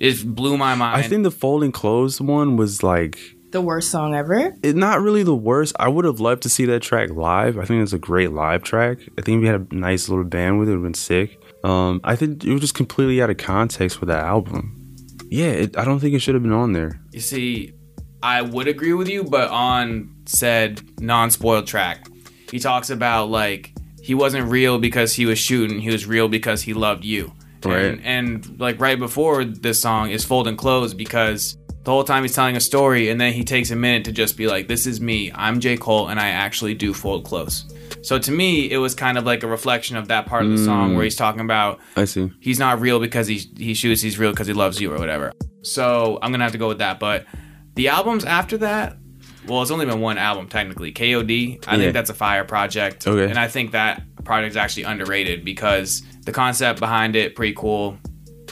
[SPEAKER 3] it blew my mind
[SPEAKER 2] I think the folding clothes one was like
[SPEAKER 1] The worst song ever.
[SPEAKER 2] it, not really the worst. I would have loved to see that track live. I think it's a great live track. I think if we had a nice little band with it, it would have been sick. Um, I think it was just completely out of context for that album. Yeah, it, I don't think it should have been on there.
[SPEAKER 3] You see, I would agree with you, but on said non-spoiled track, he talks about like he wasn't real because he was shooting; he was real because he loved you.
[SPEAKER 2] Right.
[SPEAKER 3] And, and like right before this song is folding clothes because the whole time he's telling a story, and then he takes a minute to just be like, "This is me. I'm J Cole, and I actually do fold clothes." So to me, it was kind of like a reflection of that part of the song where he's mm. talking about
[SPEAKER 2] I see.
[SPEAKER 3] he's not real because he he shoots. He's real because he loves you or whatever. So I'm gonna have to go with that. But the albums after that, well, it's only been one album technically. KOD. I
[SPEAKER 2] Yeah.
[SPEAKER 3] think that's a fire project.
[SPEAKER 2] Okay.
[SPEAKER 3] And I think that project is actually underrated because the concept behind it pretty cool.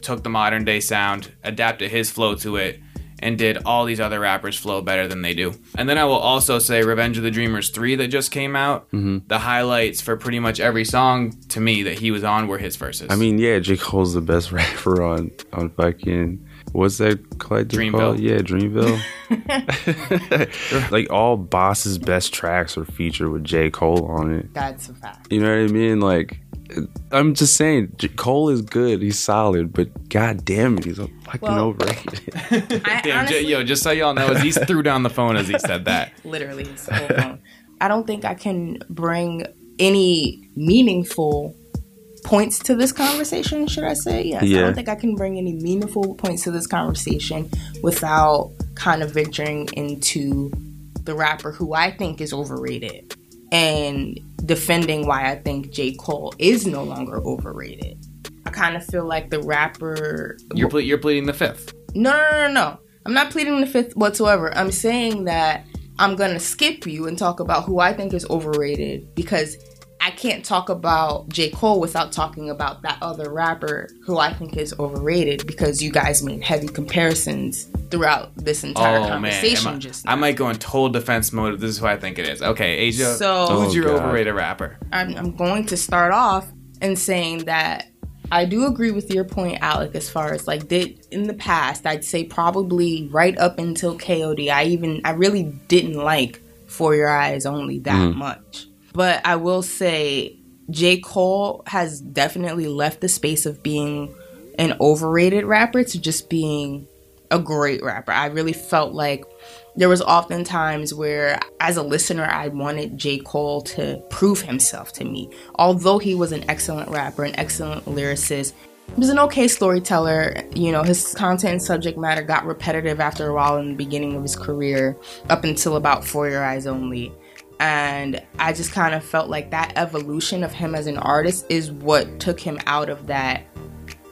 [SPEAKER 3] Took the modern day sound, adapted his flow to it, and did all these other rappers flow better than they do. And then I will also say Revenge of the Dreamers 3 that just came out.
[SPEAKER 2] Mm-hmm.
[SPEAKER 3] The highlights for pretty much every song to me that he was on were his verses.
[SPEAKER 2] I mean, yeah, J. Cole's the best [laughs] rapper on on fucking what's that collective
[SPEAKER 3] Dreamville.
[SPEAKER 2] called? Yeah, Dreamville. [laughs] [laughs] like all Bas's best tracks are featured with J. Cole on it.
[SPEAKER 1] That's a fact.
[SPEAKER 2] You know what I mean? Like, I'm just saying, J- Cole is good. He's solid, but god damn it, he's a fucking
[SPEAKER 1] Well-
[SPEAKER 2] overrated. [laughs]
[SPEAKER 1] I
[SPEAKER 3] Damn,
[SPEAKER 1] honestly,
[SPEAKER 3] j- yo, just so y'all know, Aziz threw down the phone as he said that. [laughs]
[SPEAKER 1] literally his whole phone. I don't think I can bring any meaningful points to this conversation, should I say? Yes. I don't think I can bring any meaningful points to this conversation without kind of venturing into the rapper who I think is overrated and defending why I think J. Cole is no longer overrated. I kind of feel like the rapper
[SPEAKER 3] You're, ple- you're pleading the fifth.
[SPEAKER 1] no, no, no, no, no. I'm not pleading the fifth whatsoever. I'm saying that I'm gonna skip you and talk about who I think is overrated because I can't talk about J. Cole without talking about that other rapper who I think is overrated because you guys made heavy comparisons throughout this entire
[SPEAKER 3] Oh
[SPEAKER 1] conversation
[SPEAKER 3] Am I,
[SPEAKER 1] just
[SPEAKER 3] I might go in total defense mode if this is who I think it is. Okay, Asia,
[SPEAKER 1] So-
[SPEAKER 3] who's
[SPEAKER 2] Oh,
[SPEAKER 3] your
[SPEAKER 2] God.
[SPEAKER 3] overrated rapper?
[SPEAKER 1] I'm, I'm going to start off in saying that I do agree with your point, Alec, as far as like did in the past, I'd say probably right up until KOD. I even I really didn't like For Your Eyes Only that mm-hmm. much. But I will say J. Cole has definitely left the space of being an overrated rapper to just being a great rapper. I really felt like there was often times where as a listener I wanted J. Cole to prove himself to me. Although he was an excellent rapper, an excellent lyricist, he was an okay storyteller. You know, his content and subject matter got repetitive after a while in the beginning of his career, up until about For Your Eyes Only. And I just kind of felt like that evolution of him as an artist is what took him out of that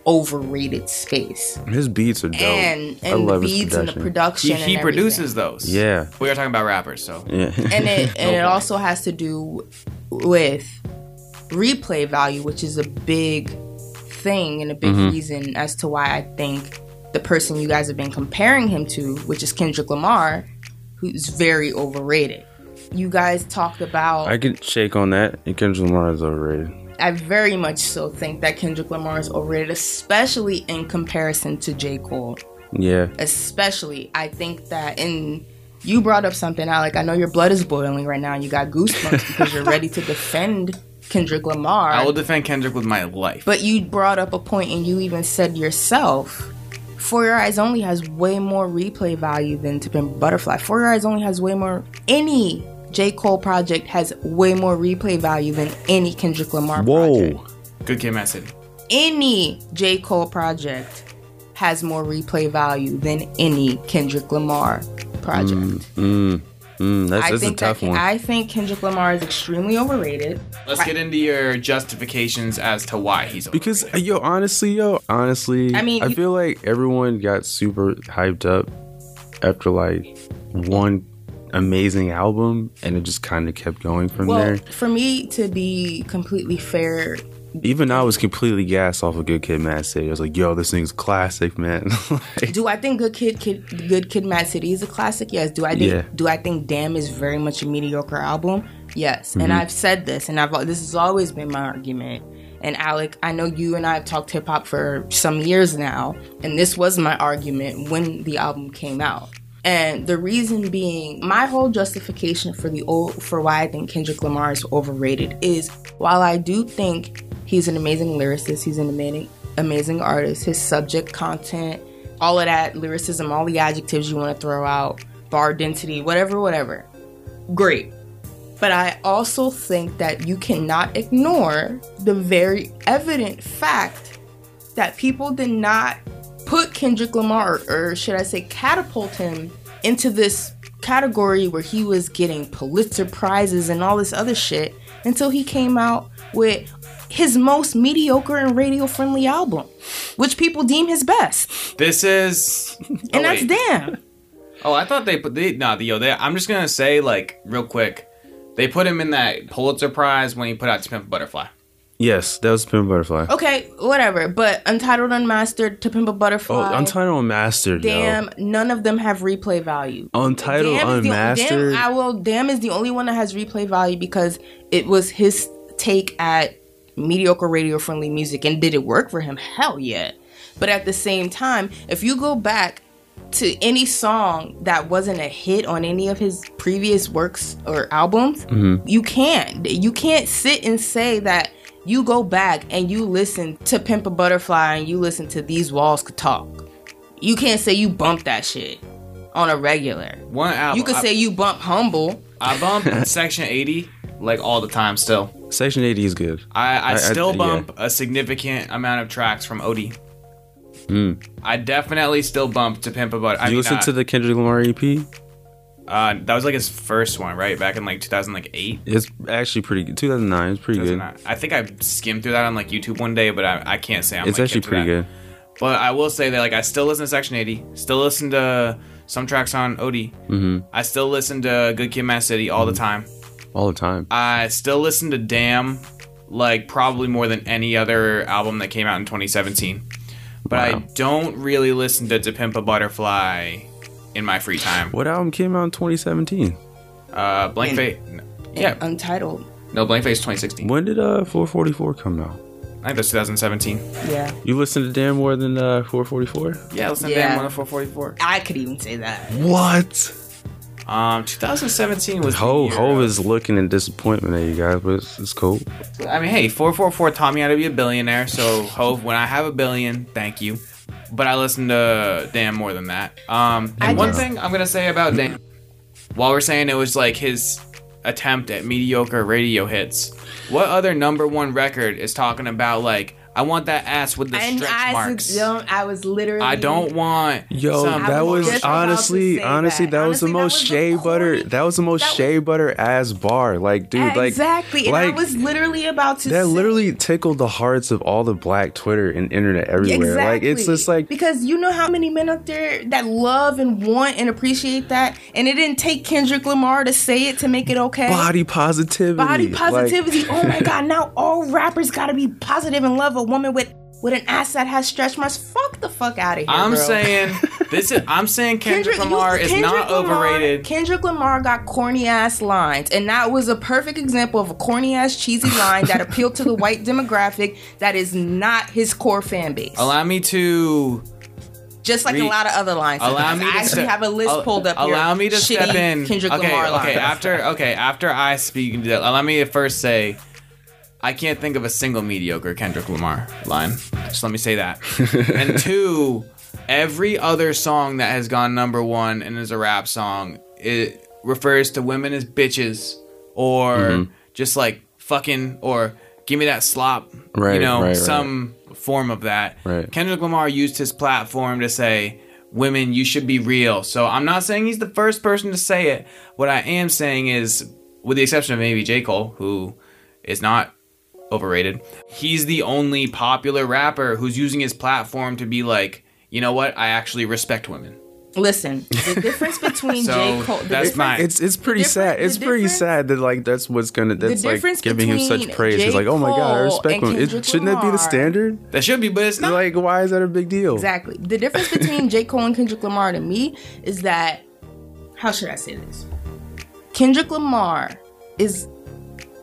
[SPEAKER 1] overrated space.
[SPEAKER 2] His beats are dope.
[SPEAKER 1] And
[SPEAKER 2] I
[SPEAKER 1] and the
[SPEAKER 2] love his
[SPEAKER 1] beats and the
[SPEAKER 3] He,
[SPEAKER 1] production.
[SPEAKER 3] he
[SPEAKER 1] and
[SPEAKER 3] produces those.
[SPEAKER 2] Yeah.
[SPEAKER 3] we are talking about rappers, so
[SPEAKER 2] Yeah.
[SPEAKER 1] and it and [laughs] it also has to do with replay value, which is a big thing and a big mm-hmm. reason as to why I think the person you guys have been comparing him to, which is Kendrick Lamar, who's very overrated. You guys talked about
[SPEAKER 2] I can shake on that. And Kendrick Lamar is overrated.
[SPEAKER 1] I very much so think that Kendrick Lamar is overrated, especially in comparison to J. Cole.
[SPEAKER 2] Yeah.
[SPEAKER 1] Especially, I think that in you brought up something, Alec. I know your blood is boiling right now. and You got goosebumps because you're ready to defend Kendrick Lamar.
[SPEAKER 3] I will defend Kendrick with my life.
[SPEAKER 1] but you brought up a point, and you even said yourself, "For Your Eyes Only" has way more replay value than "To Pimp Butterfly." "For Your Eyes Only" has way more. Any J. Cole project has way more replay value than any Kendrick Lamar project
[SPEAKER 2] Whoa.
[SPEAKER 3] Good Kid, Mad City.
[SPEAKER 1] any J. Cole project has more replay value than any Kendrick Lamar project.
[SPEAKER 2] Mm, mm, that's,
[SPEAKER 1] I
[SPEAKER 2] that's a
[SPEAKER 1] think
[SPEAKER 2] tough
[SPEAKER 1] that
[SPEAKER 2] one.
[SPEAKER 1] I think Kendrick Lamar is extremely overrated.
[SPEAKER 3] Let's get into your justifications as to why he's over.
[SPEAKER 2] Because uh, yo, honestly, yo, honestly,
[SPEAKER 1] I mean,
[SPEAKER 2] I
[SPEAKER 1] you-
[SPEAKER 2] feel like everyone got super hyped up after like one amazing album, and it just kind of kept going from
[SPEAKER 1] Well,
[SPEAKER 2] there.
[SPEAKER 1] for me to be completely fair,
[SPEAKER 2] Even I was completely gassed off of Good Kid, Mad City. I was like, yo, this thing's classic, man. [laughs] Like,
[SPEAKER 1] do I think Good Kid, Kid Good Kid, Mad City is a classic? Yes. Do I think
[SPEAKER 2] Yeah.
[SPEAKER 1] Do I think Damn is very much a mediocre album? Yes.
[SPEAKER 2] Mm-hmm.
[SPEAKER 1] And I've said this, and I've this has always been my argument. And Alec, I know you and I have talked hip hop for some years now, and this was my argument when the album came out. And the reason being, my whole justification for the old, for why I think Kendrick Lamar is overrated is while I do think he's an amazing lyricist, he's an amazing amazing artist, his subject content, all of that lyricism, all the adjectives you want to throw out, bar density, whatever, whatever. Great. But I also think that you cannot ignore the very evident fact that people did not put Kendrick Lamar, or should I say, catapult him into this category where he was getting Pulitzer prizes and all this other shit until he came out with his most mediocre and radio friendly album, which people deem his best.
[SPEAKER 3] This is.
[SPEAKER 1] And
[SPEAKER 3] oh,
[SPEAKER 1] that's
[SPEAKER 3] wait.
[SPEAKER 1] damn.
[SPEAKER 3] Oh, I thought they put they nah the yo. They, I'm just gonna say like real quick, they put him in that Pulitzer Prize when he put out To Pimp a Butterfly.
[SPEAKER 2] Yes, that was Pimp Butterfly.
[SPEAKER 1] Okay, whatever. But Untitled Unmastered to Pimp a Butterfly.
[SPEAKER 2] Oh, Untitled Unmastered.
[SPEAKER 1] Damn, none of them have replay value.
[SPEAKER 2] Untitled
[SPEAKER 1] Damn is the-
[SPEAKER 2] Unmastered.
[SPEAKER 1] Damn, I will. Damn is the only one that has replay value because it was his take at mediocre radio friendly music, and did it work for him? Hell yeah. But at the same time, if you go back to any song that wasn't a hit on any of his previous works or albums, mm-hmm. you can't. You can't sit and say that you go back and you listen to Pimp a Butterfly and you listen to These Walls Could Talk. You can't say you bump that shit on a regular.
[SPEAKER 3] One album.
[SPEAKER 1] You could
[SPEAKER 3] I,
[SPEAKER 1] say you bump Humble.
[SPEAKER 3] I bump [laughs] Section 80 like all the time. Still,
[SPEAKER 2] Section 80 is good.
[SPEAKER 3] I, I,
[SPEAKER 2] I- I-
[SPEAKER 3] still
[SPEAKER 2] yeah.
[SPEAKER 3] bump a significant amount of tracks from OD.
[SPEAKER 2] Hmm.
[SPEAKER 3] I definitely still bump to Pimp a Butter. I
[SPEAKER 2] Did you
[SPEAKER 3] mean,
[SPEAKER 2] listen to the Kendrick Lamar EP?
[SPEAKER 3] Uh, that was like his first one, right? Back in like 2008.
[SPEAKER 2] It's actually pretty good. 2009. It's pretty good.
[SPEAKER 3] I think I skimmed through that on like YouTube one day, but I, I can't say I'm.
[SPEAKER 2] It's
[SPEAKER 3] like,
[SPEAKER 2] actually
[SPEAKER 3] into
[SPEAKER 2] pretty
[SPEAKER 3] that.
[SPEAKER 2] good.
[SPEAKER 3] But I will say that like I still listen to Section 80, still listen to some tracks on OD. Mm-hmm. I still listen to Good Kid, Mad City all the time.
[SPEAKER 2] All the time.
[SPEAKER 3] I still listen to Damn, like probably more than any other album that came out in 2017. But I
[SPEAKER 2] Wow.
[SPEAKER 3] don't really listen to To Pimp a Butterfly in my free time.
[SPEAKER 2] What album came out in 2017?
[SPEAKER 3] Uh, Blank Face. Yeah,
[SPEAKER 1] Untitled.
[SPEAKER 3] no, Blank Face 2016.
[SPEAKER 2] When did uh 444 come out?
[SPEAKER 3] I think that's 2017.
[SPEAKER 1] Yeah.
[SPEAKER 2] You listen to Damn more than uh 444?
[SPEAKER 3] Yeah, listen to
[SPEAKER 1] Yeah.
[SPEAKER 3] Damn 10444.
[SPEAKER 1] I could even say that.
[SPEAKER 2] What?
[SPEAKER 3] Um, 2017 was. the
[SPEAKER 2] Hov
[SPEAKER 3] year Hov
[SPEAKER 2] is looking in disappointment at you guys, but it's, it's cool.
[SPEAKER 3] I mean, hey, 444 taught me how to be a billionaire. So, Hov, when I have a billion, thank you. But I listen to Damn more than that. Um, and one thing I'm gonna say about Damn, while we're saying it was like his attempt at mediocre radio hits, what other number one record is talking about like I want that ass with the
[SPEAKER 1] And
[SPEAKER 3] stretch
[SPEAKER 1] I,
[SPEAKER 3] marks?
[SPEAKER 1] don't, I was literally.
[SPEAKER 3] I don't want
[SPEAKER 2] Yo,
[SPEAKER 3] some-
[SPEAKER 2] that
[SPEAKER 1] was
[SPEAKER 2] was
[SPEAKER 1] just about to
[SPEAKER 2] honestly,
[SPEAKER 1] say
[SPEAKER 2] honestly,
[SPEAKER 1] that.
[SPEAKER 2] that, was the
[SPEAKER 1] Honestly, that
[SPEAKER 2] most
[SPEAKER 1] was the
[SPEAKER 2] shea butter.
[SPEAKER 1] corny-
[SPEAKER 2] That was the most
[SPEAKER 1] that was-
[SPEAKER 2] shea butter ass bar. Like, dude, like
[SPEAKER 1] exactly. And
[SPEAKER 2] like
[SPEAKER 1] I was literally about to.
[SPEAKER 2] that
[SPEAKER 1] say,
[SPEAKER 2] literally tickled the hearts of all the black Twitter and internet everywhere. Like, it's just like
[SPEAKER 1] because you know how many men out there that love and want and appreciate that, and it didn't take Kendrick Lamar to say it to make it okay.
[SPEAKER 2] body positivity.
[SPEAKER 1] Body
[SPEAKER 2] Like,
[SPEAKER 1] positivity. oh my [laughs] god! Now all rappers got to be positive and love a woman with with an ass that has stretch marks. Fuck the fuck out of here.
[SPEAKER 3] I'm
[SPEAKER 1] bro.
[SPEAKER 3] saying this is. I'm saying [laughs] Kendrick,
[SPEAKER 1] you-
[SPEAKER 3] Lamar is
[SPEAKER 1] Kendrick
[SPEAKER 3] not
[SPEAKER 1] Lamar-
[SPEAKER 3] overrated.
[SPEAKER 1] Kendrick Lamar got corny ass lines, and that was a perfect example of a corny ass cheesy line that appealed to the [laughs] white demographic that is not his core fan base.
[SPEAKER 3] Allow me to
[SPEAKER 1] Just like
[SPEAKER 3] Re-
[SPEAKER 1] a lot of other lines.
[SPEAKER 3] allow
[SPEAKER 1] I
[SPEAKER 3] me to
[SPEAKER 1] actually
[SPEAKER 3] step,
[SPEAKER 1] have a list
[SPEAKER 3] al-
[SPEAKER 1] pulled up here.
[SPEAKER 3] Allow me to
[SPEAKER 1] Shitty
[SPEAKER 3] step in.
[SPEAKER 1] Kendrick
[SPEAKER 3] okay,
[SPEAKER 1] Lamar
[SPEAKER 3] okay.
[SPEAKER 1] lines.
[SPEAKER 3] After okay, after I speak, allow me to first say, I can't think of a single mediocre Kendrick Lamar line. Just let me say that. [laughs] and two, every other song that has gone number one and is a rap song, it refers to women as bitches or
[SPEAKER 2] Mm-hmm.
[SPEAKER 3] just like fucking or give me that slop.
[SPEAKER 2] Right,
[SPEAKER 3] you know,
[SPEAKER 2] right, right.
[SPEAKER 3] some form of that.
[SPEAKER 2] Right.
[SPEAKER 3] Kendrick Lamar used his platform to say, Women, you should be real. So I'm not saying he's the first person to say it. What I am saying is, with the exception of maybe J. Cole, who is not overrated, he's the only popular rapper who's using his platform to be like, you know what? I actually respect women.
[SPEAKER 1] Listen, the [laughs] difference between
[SPEAKER 3] So,
[SPEAKER 1] J. Cole. The
[SPEAKER 3] that's
[SPEAKER 1] difference-
[SPEAKER 3] my-
[SPEAKER 2] It's it's pretty sad. It's pretty sad that like that's what's gonna that's like
[SPEAKER 1] difference
[SPEAKER 2] giving him such praise.
[SPEAKER 1] J.
[SPEAKER 2] It's like, oh my god, I respect
[SPEAKER 1] and
[SPEAKER 2] him. It, shouldn't that be the standard?
[SPEAKER 3] That should be, but it's not.
[SPEAKER 2] Like, why is that a big deal?
[SPEAKER 1] Exactly. The difference [laughs] between J. Cole and Kendrick Lamar to me is that how should I say this? Kendrick Lamar is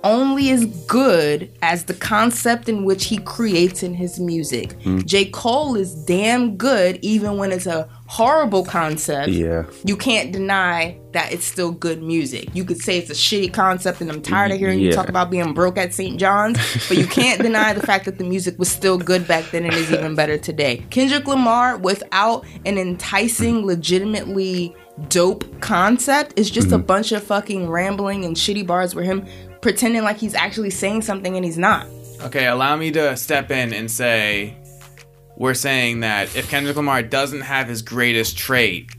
[SPEAKER 1] only as good as the concept in which he creates in his music.
[SPEAKER 2] Hmm.
[SPEAKER 1] J. Cole is damn good even when it's a horrible concept.
[SPEAKER 2] Yeah.
[SPEAKER 1] You can't deny that it's still good music. You could say it's a shitty concept and I'm tired of hearing you talk about being broke at St. John's, but you can't deny the fact that the music was still good back then and is even better today. Kendrick Lamar, without an enticing, legitimately dope concept, is just a bunch of fucking rambling and shitty bars where him pretending like he's actually saying something and he's not.
[SPEAKER 3] Okay, allow me to step in and say we're saying that if Kendrick Lamar doesn't have his greatest trait,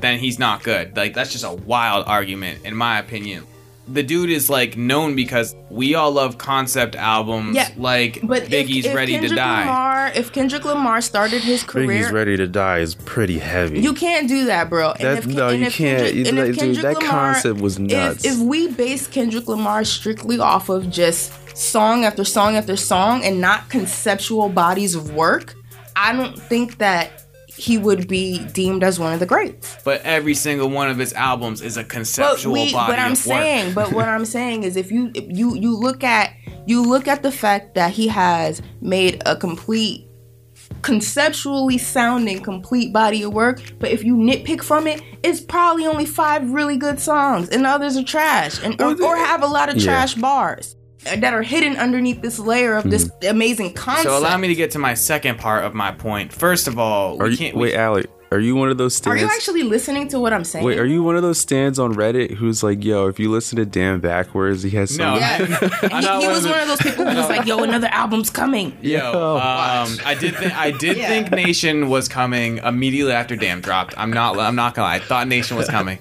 [SPEAKER 3] then he's not good. Like that's just a wild argument in my opinion. The dude is like known because we all love concept albums
[SPEAKER 1] Yeah,
[SPEAKER 3] like
[SPEAKER 1] But if-
[SPEAKER 3] Biggie's
[SPEAKER 1] if,
[SPEAKER 3] Ready
[SPEAKER 1] Kendrick
[SPEAKER 3] to Die.
[SPEAKER 1] Lamar, if Kendrick Lamar started his career,
[SPEAKER 2] Biggie's Ready to Die is pretty heavy.
[SPEAKER 1] You can't do that, bro. And
[SPEAKER 2] That-
[SPEAKER 1] if,
[SPEAKER 2] no,
[SPEAKER 1] and
[SPEAKER 2] you
[SPEAKER 1] if
[SPEAKER 2] can't.
[SPEAKER 1] Kendrick-
[SPEAKER 2] You-
[SPEAKER 1] and if
[SPEAKER 2] like, dude, that
[SPEAKER 1] Lamar-
[SPEAKER 2] concept was
[SPEAKER 1] if-
[SPEAKER 2] nuts.
[SPEAKER 1] If, we base Kendrick Lamar strictly off of just song after song after song and not conceptual bodies of work, I don't think that he would be deemed as one of the greats.
[SPEAKER 3] but every single one of his albums is a
[SPEAKER 1] But
[SPEAKER 3] conceptual
[SPEAKER 1] we,
[SPEAKER 3] body
[SPEAKER 1] but I'm
[SPEAKER 3] of work.
[SPEAKER 1] saying, but what I'm saying is, if you if you you look at you look at the fact that he has made a complete conceptually sounding complete body of work but if you nitpick from it it's probably only five really good songs and the others are trash and or, or have a lot of
[SPEAKER 2] Yeah.
[SPEAKER 1] trash bars that are hidden underneath this layer of this
[SPEAKER 2] Hmm.
[SPEAKER 1] amazing concept
[SPEAKER 3] So allow me to get to my second part of my point. First of all,
[SPEAKER 2] Are
[SPEAKER 3] we
[SPEAKER 2] you,
[SPEAKER 3] can't
[SPEAKER 2] wait,
[SPEAKER 3] we,
[SPEAKER 2] Alec, are you one of those
[SPEAKER 1] are you actually listening to what i'm saying
[SPEAKER 2] Wait, are you one of those stands on Reddit who's like, yo, if you listen to Damn backwards, he has some.
[SPEAKER 3] No.
[SPEAKER 1] yeah [laughs]
[SPEAKER 3] I'm
[SPEAKER 1] he, he was one of those people who was like yo another album's coming
[SPEAKER 3] Yo, um, I did think I did
[SPEAKER 1] Yeah.
[SPEAKER 3] think Nation was coming immediately after Damn dropped. I'm not I'm not gonna lie. I thought Nation was coming.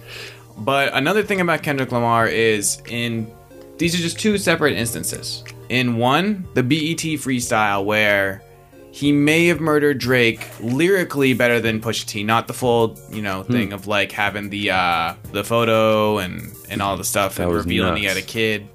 [SPEAKER 3] But another thing about Kendrick Lamar is in these are just two separate instances. In one, the BET freestyle where he may have murdered Drake lyrically better than Pusha T, not the full, you know,
[SPEAKER 2] Hmm.
[SPEAKER 3] thing of like having the uh the photo and and all the stuff and
[SPEAKER 2] was
[SPEAKER 3] revealing he had a kid.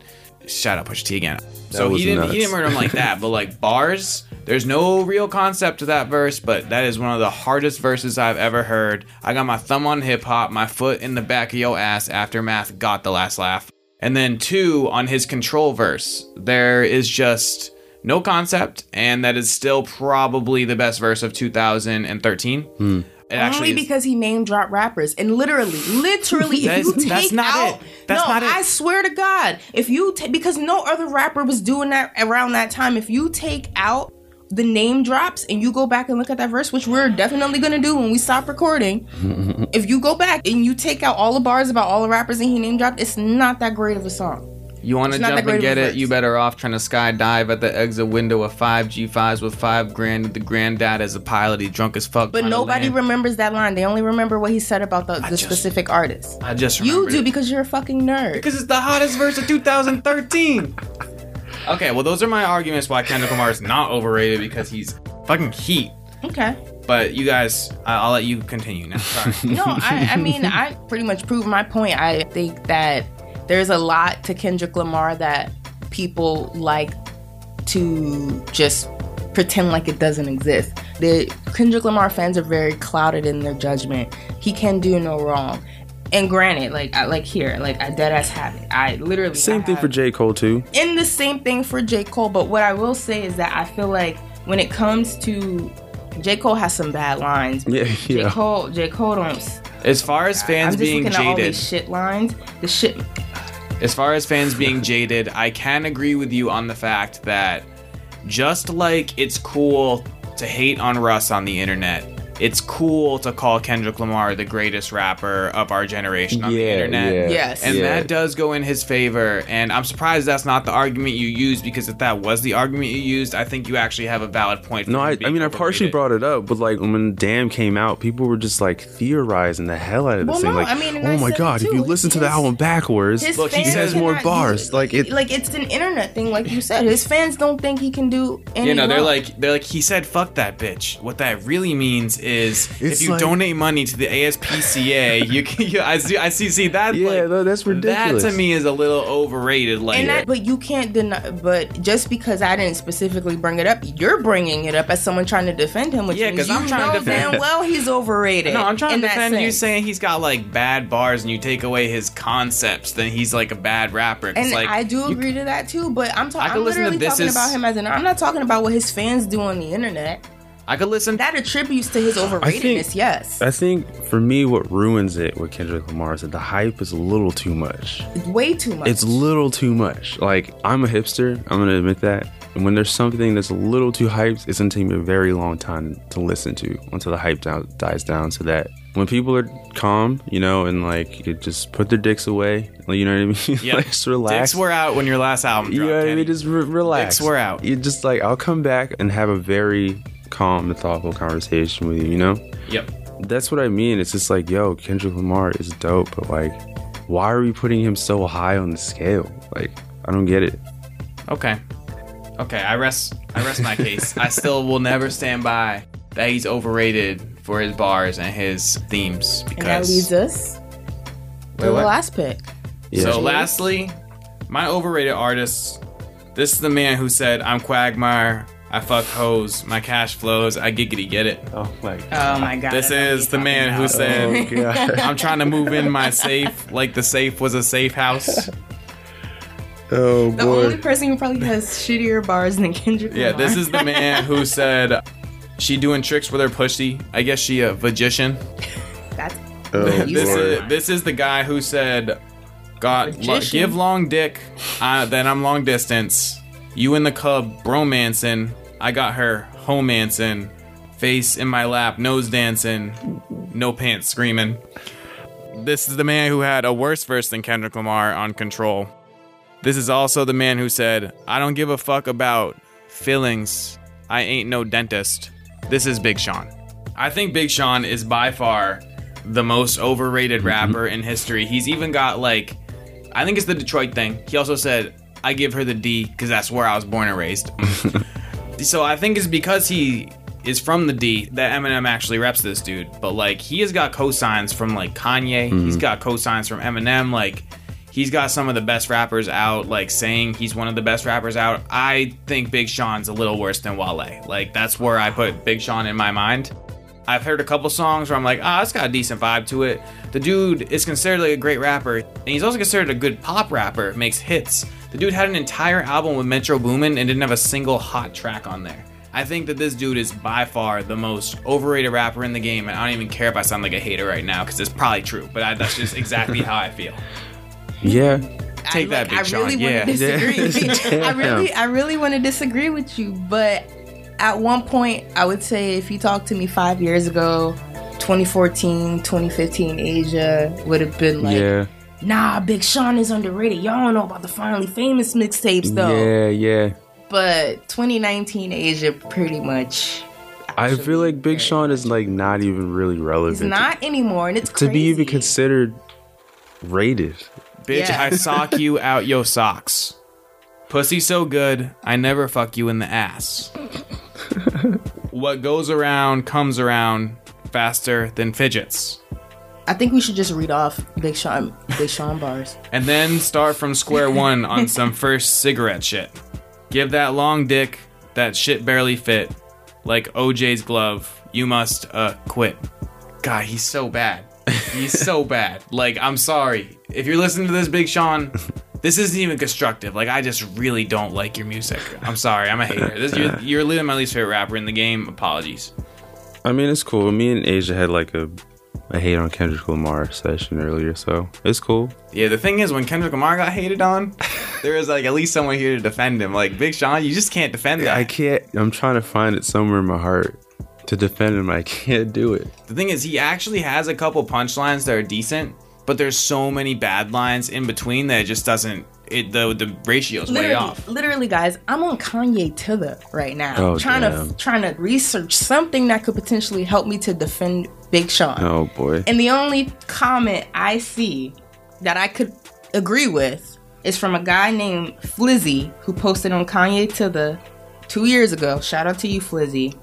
[SPEAKER 3] Shout out Pusha T again. so
[SPEAKER 2] was
[SPEAKER 3] he didn't
[SPEAKER 2] nuts.
[SPEAKER 3] he didn't murder him like that, but like [laughs] bars, there's no real concept to that verse, but that is one of the hardest verses I've ever heard. I got my thumb on hip hop, my foot in the back of your ass. Aftermath got the last laugh. And then two on his control verse, there is just no concept, and that is still probably the best verse of 2013.
[SPEAKER 2] Hmm.
[SPEAKER 3] It actually
[SPEAKER 1] Only
[SPEAKER 3] is-
[SPEAKER 1] because he name dropped rappers and literally, literally, if
[SPEAKER 3] That's-
[SPEAKER 1] you take
[SPEAKER 3] that's not
[SPEAKER 1] out,
[SPEAKER 3] it. That's
[SPEAKER 1] no,
[SPEAKER 3] not it.
[SPEAKER 1] I swear to God, if you ta- because no other rapper was doing that around that time. If you take out the name drops and you go back and look at that verse, which we're definitely gonna do when we stop recording, [laughs] if you go back and you take out all the bars about all the rappers and he name dropped, it's not that great of a song.
[SPEAKER 3] You want to jump and get it? You better off trying to skydive at the exit window of five G5s with five grand. The granddad as a pilot, he drunk as fuck.
[SPEAKER 1] But nobody remembers that line. They only remember what he said about the, the
[SPEAKER 3] just-
[SPEAKER 1] specific artist.
[SPEAKER 3] I just
[SPEAKER 1] You do
[SPEAKER 3] it.
[SPEAKER 1] because you're a fucking nerd.
[SPEAKER 3] because it's the hottest verse of 2013. [laughs] okay, well those are my arguments why Kendrick Lamar is not overrated because he's fucking heat.
[SPEAKER 1] Okay.
[SPEAKER 3] But you guys, I- I'll let you continue now. Sorry. [laughs]
[SPEAKER 1] no, I, I mean, I pretty much proved my point. I think that there's a lot to Kendrick Lamar that people like to just pretend like it doesn't exist. The Kendrick Lamar fans are very clouded in their judgment. He can do no wrong. And granted, like I like here, like I dead ass have it. I literally
[SPEAKER 2] Same
[SPEAKER 1] I
[SPEAKER 2] thing
[SPEAKER 1] have-
[SPEAKER 2] for J. Cole, too.
[SPEAKER 1] and the same thing for J. Cole. But what I will say is that I feel like when it comes to J. Cole has some bad lines.
[SPEAKER 2] Yeah, yeah. J.
[SPEAKER 1] Cole, J. Cole don't
[SPEAKER 3] As far as fans being jaded
[SPEAKER 1] I'm just
[SPEAKER 3] being
[SPEAKER 1] looking at all these shit lines. The shit.
[SPEAKER 3] as far as fans being [laughs] jaded, I can agree with you on the fact that just like it's cool to hate on Russ on the internet, it's cool to call Kendrick Lamar the greatest rapper of our generation on the internet.
[SPEAKER 2] yeah.
[SPEAKER 1] Yes.
[SPEAKER 3] And
[SPEAKER 2] Yeah.
[SPEAKER 3] that does go in his favor. And I'm surprised that's not the argument you used because if that was the argument you used, I think you actually have a valid point. For
[SPEAKER 2] No, I, I
[SPEAKER 3] being
[SPEAKER 2] mean, I partially
[SPEAKER 3] overrated.
[SPEAKER 2] brought it up, but like when Damn came out, people were just like theorizing the hell out of this
[SPEAKER 1] Well,
[SPEAKER 2] thing.
[SPEAKER 1] no,
[SPEAKER 2] like,
[SPEAKER 1] I mean,
[SPEAKER 2] oh
[SPEAKER 1] I
[SPEAKER 2] my god, if you listen to the album backwards,
[SPEAKER 1] His
[SPEAKER 3] Look, he
[SPEAKER 1] fans
[SPEAKER 3] says
[SPEAKER 2] more bars.
[SPEAKER 1] do-
[SPEAKER 2] Like, it-
[SPEAKER 1] like it's an internet thing, like you said. His fans don't think he can do. Any
[SPEAKER 3] You know, they're
[SPEAKER 1] wrong.
[SPEAKER 3] like they're like he said fuck that bitch. What that really means is
[SPEAKER 2] It's
[SPEAKER 3] if you
[SPEAKER 2] like-
[SPEAKER 3] donate money to the ASPCA, you can you, I see I see see that
[SPEAKER 2] Yeah,
[SPEAKER 3] like,
[SPEAKER 2] no, that's ridiculous.
[SPEAKER 3] That to me is a little overrated like
[SPEAKER 1] And that, but you can't deny. But just because I didn't specifically bring it up, you're bringing it up as someone trying to defend him. Which
[SPEAKER 3] Yeah,
[SPEAKER 1] means
[SPEAKER 3] 'cause I'm
[SPEAKER 1] you
[SPEAKER 3] trying to defend-
[SPEAKER 1] damn well he's overrated. [laughs]
[SPEAKER 3] No, I'm trying to defend you saying he's got like bad bars and you take away his concepts, then he's like a bad rapper.
[SPEAKER 1] And
[SPEAKER 3] like,
[SPEAKER 1] I do
[SPEAKER 3] you-
[SPEAKER 1] agree to that too. But I'm
[SPEAKER 3] I
[SPEAKER 1] talking. I'm
[SPEAKER 3] listen to
[SPEAKER 1] literally
[SPEAKER 3] This
[SPEAKER 1] talking
[SPEAKER 3] Is-
[SPEAKER 1] about him as an. I'm not talking about what his fans do on the internet.
[SPEAKER 3] I could listen.
[SPEAKER 1] That attributes to his overratedness. yes,
[SPEAKER 2] I think for me, what ruins it with Kendrick Lamar is that the hype is a little too much.
[SPEAKER 1] way too much.
[SPEAKER 2] It's a little too much. Like I'm a hipster. I'm gonna admit that. And when there's something that's a little too hyped, it's gonna take me a very long time to listen to until the hype down, dies down. So that when people are calm, you know, and like you just put their dicks away, like, you know what I mean? [laughs]
[SPEAKER 3] Yep.
[SPEAKER 2] like just relax.
[SPEAKER 3] Dicks were out when your last album
[SPEAKER 2] you
[SPEAKER 3] dropped.
[SPEAKER 2] know what I mean? Just re- relax.
[SPEAKER 3] Dicks were out.
[SPEAKER 2] You just like I'll come back and have a very calm and thoughtful conversation with you. You know?
[SPEAKER 3] Yep.
[SPEAKER 2] That's what I mean. It's just like, yo, Kendrick Lamar is dope, but like, why are we putting him so high on the scale? Like, I don't get it.
[SPEAKER 3] Okay. Okay, I rest I rest my case. I still will never stand by that he's overrated for his bars and his themes
[SPEAKER 1] And that
[SPEAKER 3] because
[SPEAKER 1] leads us to the last pick.
[SPEAKER 2] Yeah.
[SPEAKER 3] So lastly, my overrated artist. This is the man who said, "I'm Quagmire. I fuck hoes. My cash flows. I giggity get it."
[SPEAKER 2] oh my
[SPEAKER 1] Oh my god.
[SPEAKER 3] This is the man who said,
[SPEAKER 2] god. [laughs]
[SPEAKER 3] "I'm trying to move in my safe like the safe was a safe house." [laughs]
[SPEAKER 2] oh boy.
[SPEAKER 1] The only person who probably has shittier bars than Kendrick
[SPEAKER 3] Yeah,
[SPEAKER 1] Lamar.
[SPEAKER 3] this is the man who [laughs] said she doing tricks with her pussy. I guess she a magician.
[SPEAKER 1] That's
[SPEAKER 2] Oh,
[SPEAKER 1] You
[SPEAKER 3] This
[SPEAKER 1] said-
[SPEAKER 3] is this is the guy who said, "God, lo- give long dick, uh, then I'm long distance. You in the cub, bromancing. I got her home homancing, face in my lap, nose dancing, no pants screaming." This is the man who had a worse verse than Kendrick Lamar on Control. This is also the man who said, "I don't give a fuck about feelings. I ain't no dentist." This is Big Sean. I think Big Sean is by far the most overrated mm-hmm. rapper in history. He's even got like, I think it's the Detroit thing. He also said, "I give her the D because that's where I was born and raised." [laughs] so I think it's because he is from the D that Eminem actually reps this dude. But like, he has got cosigns from like Kanye. He's got cosigns from Eminem. Like, he's got some of the best rappers out. Like saying he's one of the best rappers out. I think Big Sean's a little worse than Wale. Like that's where I put Big Sean in my mind. I've heard a couple songs where I'm like, ah, it's got a decent vibe to it. The dude is considered like a great rapper, and he's also considered a good pop rapper. Makes hits. The dude had an entire album with Metro Boomin and didn't have a single hot track on there. I think that this dude is by far the most overrated rapper in the game, and I don't even care if I sound like a hater right now because it's probably true. But I, that's just exactly how I feel.
[SPEAKER 2] Yeah.
[SPEAKER 3] Take that, Big
[SPEAKER 1] I
[SPEAKER 3] Sean.
[SPEAKER 1] really
[SPEAKER 3] Yeah.
[SPEAKER 1] want disagree. [laughs] I really, I really want to disagree with you. But at one point, I would say if you talked to me five years ago, 2014, 2015, Asia would have been like,
[SPEAKER 2] yeah.
[SPEAKER 1] Nah, Big Sean is underrated. Y'all don't know about the Finally Famous mixtapes though.
[SPEAKER 2] Yeah, yeah.
[SPEAKER 1] But 2019 Asia pretty much.
[SPEAKER 2] I feel like Big Sean is like not even really relevant.
[SPEAKER 1] He's not anymore, and it's
[SPEAKER 2] to, to be even considered rated.
[SPEAKER 3] Bitch,
[SPEAKER 1] Yeah.
[SPEAKER 3] I sock [laughs] you out yo socks. Pussy so good, I never fuck you in the ass. [laughs] what goes around comes around faster than fidgets.
[SPEAKER 1] I think we should just read off Big Sean, Big Sean bars.
[SPEAKER 3] And then start from square [laughs] one on some first cigarette shit. Give that long dick that shit barely fit. Like OJ's glove, you must uh quit. God, he's so bad. He's so [laughs] bad. Like, I'm sorry. If you're listening to this, Big Sean, this isn't even constructive. Like, I just really don't like your music. I'm sorry. I'm a hater. This, you're, you're literally my least favorite rapper in the game. Apologies.
[SPEAKER 2] I mean, it's cool. Me and Asia had like a a hate on Kendrick Lamar session earlier, so it's cool.
[SPEAKER 3] Yeah, the thing is, when Kendrick Lamar got hated on, [laughs] there was like at least someone here to defend him. Like, Big Sean, you just can't defend that.
[SPEAKER 2] I can't. I'm trying to find it somewhere in my heart to defend him. I can't do it.
[SPEAKER 3] The thing is, he actually has a couple punchlines that are decent, but there's so many bad lines in between that it just doesn't. It the the ratio's way off.
[SPEAKER 1] literally, guys, I'm on Kanye To The right now,
[SPEAKER 2] Oh,
[SPEAKER 1] trying
[SPEAKER 2] damn.
[SPEAKER 1] to trying to research something that could potentially help me to defend Big Sean.
[SPEAKER 2] Oh boy.
[SPEAKER 1] And the only comment I see that I could agree with is from a guy named Flizzy who posted on Kanye To The two years ago. Shout out to you, Flizzy.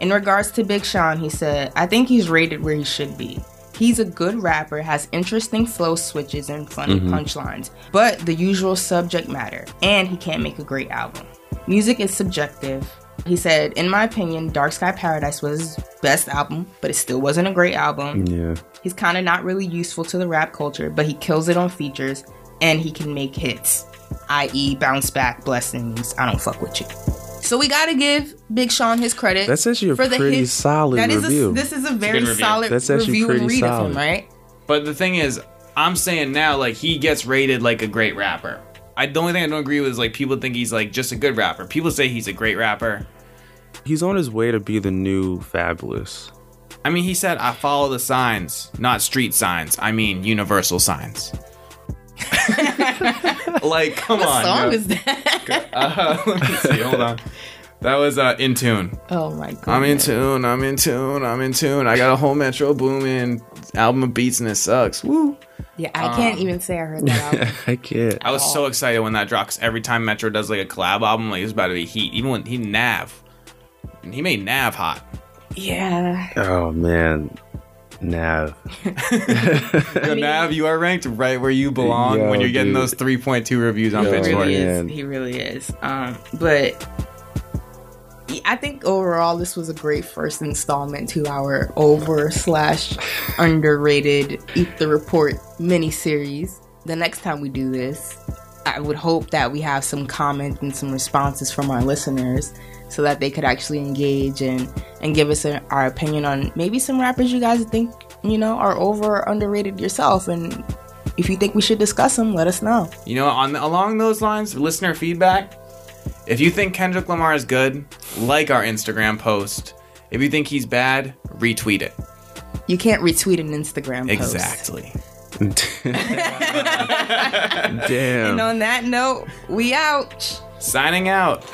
[SPEAKER 1] In regards to Big Sean, he said, I think he's rated where he should be. He's a good rapper, has interesting flow switches and funny mm-hmm. punchlines, but the usual subject matter, and he can't make a great album. Music is subjective. He said, In my opinion, Dark Sky Paradise was his best album, but it still wasn't a great album.
[SPEAKER 2] Yeah.
[SPEAKER 1] He's kind of not really useful to the rap culture, but he kills it on features and he can make hits, i.e., bounce back, blessings. I don't fuck with you. So we gotta give Big Sean his credit.
[SPEAKER 2] That's actually a
[SPEAKER 1] for the
[SPEAKER 2] pretty
[SPEAKER 1] hits.
[SPEAKER 2] solid
[SPEAKER 1] That is
[SPEAKER 2] review.
[SPEAKER 1] A, this is a very
[SPEAKER 3] good review.
[SPEAKER 1] solid
[SPEAKER 2] That's actually
[SPEAKER 1] review and
[SPEAKER 2] pretty
[SPEAKER 1] read of
[SPEAKER 2] solid.
[SPEAKER 1] him, right?
[SPEAKER 3] But the thing is, I'm saying now, like he gets rated like a great rapper. I the only thing I don't agree with is like people think he's like just a good rapper. People say he's a great rapper.
[SPEAKER 2] He's on his way to be the new Fabolous.
[SPEAKER 3] I mean, he said, "I follow the signs, not street signs. I mean universal signs." [laughs] [laughs] [laughs] like, come
[SPEAKER 1] What
[SPEAKER 3] on.
[SPEAKER 1] song
[SPEAKER 3] bro.
[SPEAKER 1] is that? [laughs]
[SPEAKER 3] Uh, let me see. Hold on. That was uh, in tune.
[SPEAKER 1] Oh my god.
[SPEAKER 3] I'm in tune. I'm in tune. I'm in tune. I got a whole Metro Boomin album of beats and it sucks. Woo!
[SPEAKER 1] Yeah, I can't even say I heard that album. [laughs]
[SPEAKER 2] I can't.
[SPEAKER 3] I was so excited when that dropped. 'cause every time Metro does like a collab album, like it's about to be heat. Even when he Nav, and he made Nav hot.
[SPEAKER 1] yeah.
[SPEAKER 2] Oh man, Nav. [laughs]
[SPEAKER 3] Yo, Nav, you are ranked right where you belong
[SPEAKER 2] Yo,
[SPEAKER 3] when you're getting
[SPEAKER 2] dude.
[SPEAKER 3] those 3.2 reviews on
[SPEAKER 2] Yo,
[SPEAKER 1] He
[SPEAKER 3] Pitchfork.
[SPEAKER 1] really is. He really is. Um, but I think overall this was a great first installment to our over slash underrated Ether Report mini series. The next time we do this, I would hope that we have some comments and some responses from our listeners so that they could actually engage and and give us a, our opinion on maybe some rappers you guys think you know are over or underrated yourself and if you think we should discuss them let us know
[SPEAKER 3] You know, on along those lines, listener feedback. If you think Kendrick Lamar is good, like our Instagram post. If you think he's bad, retweet it.
[SPEAKER 1] You can't retweet an Instagram post.
[SPEAKER 3] Exactly. [laughs]
[SPEAKER 2] Damn.
[SPEAKER 1] And on that note, we out.
[SPEAKER 3] Signing out.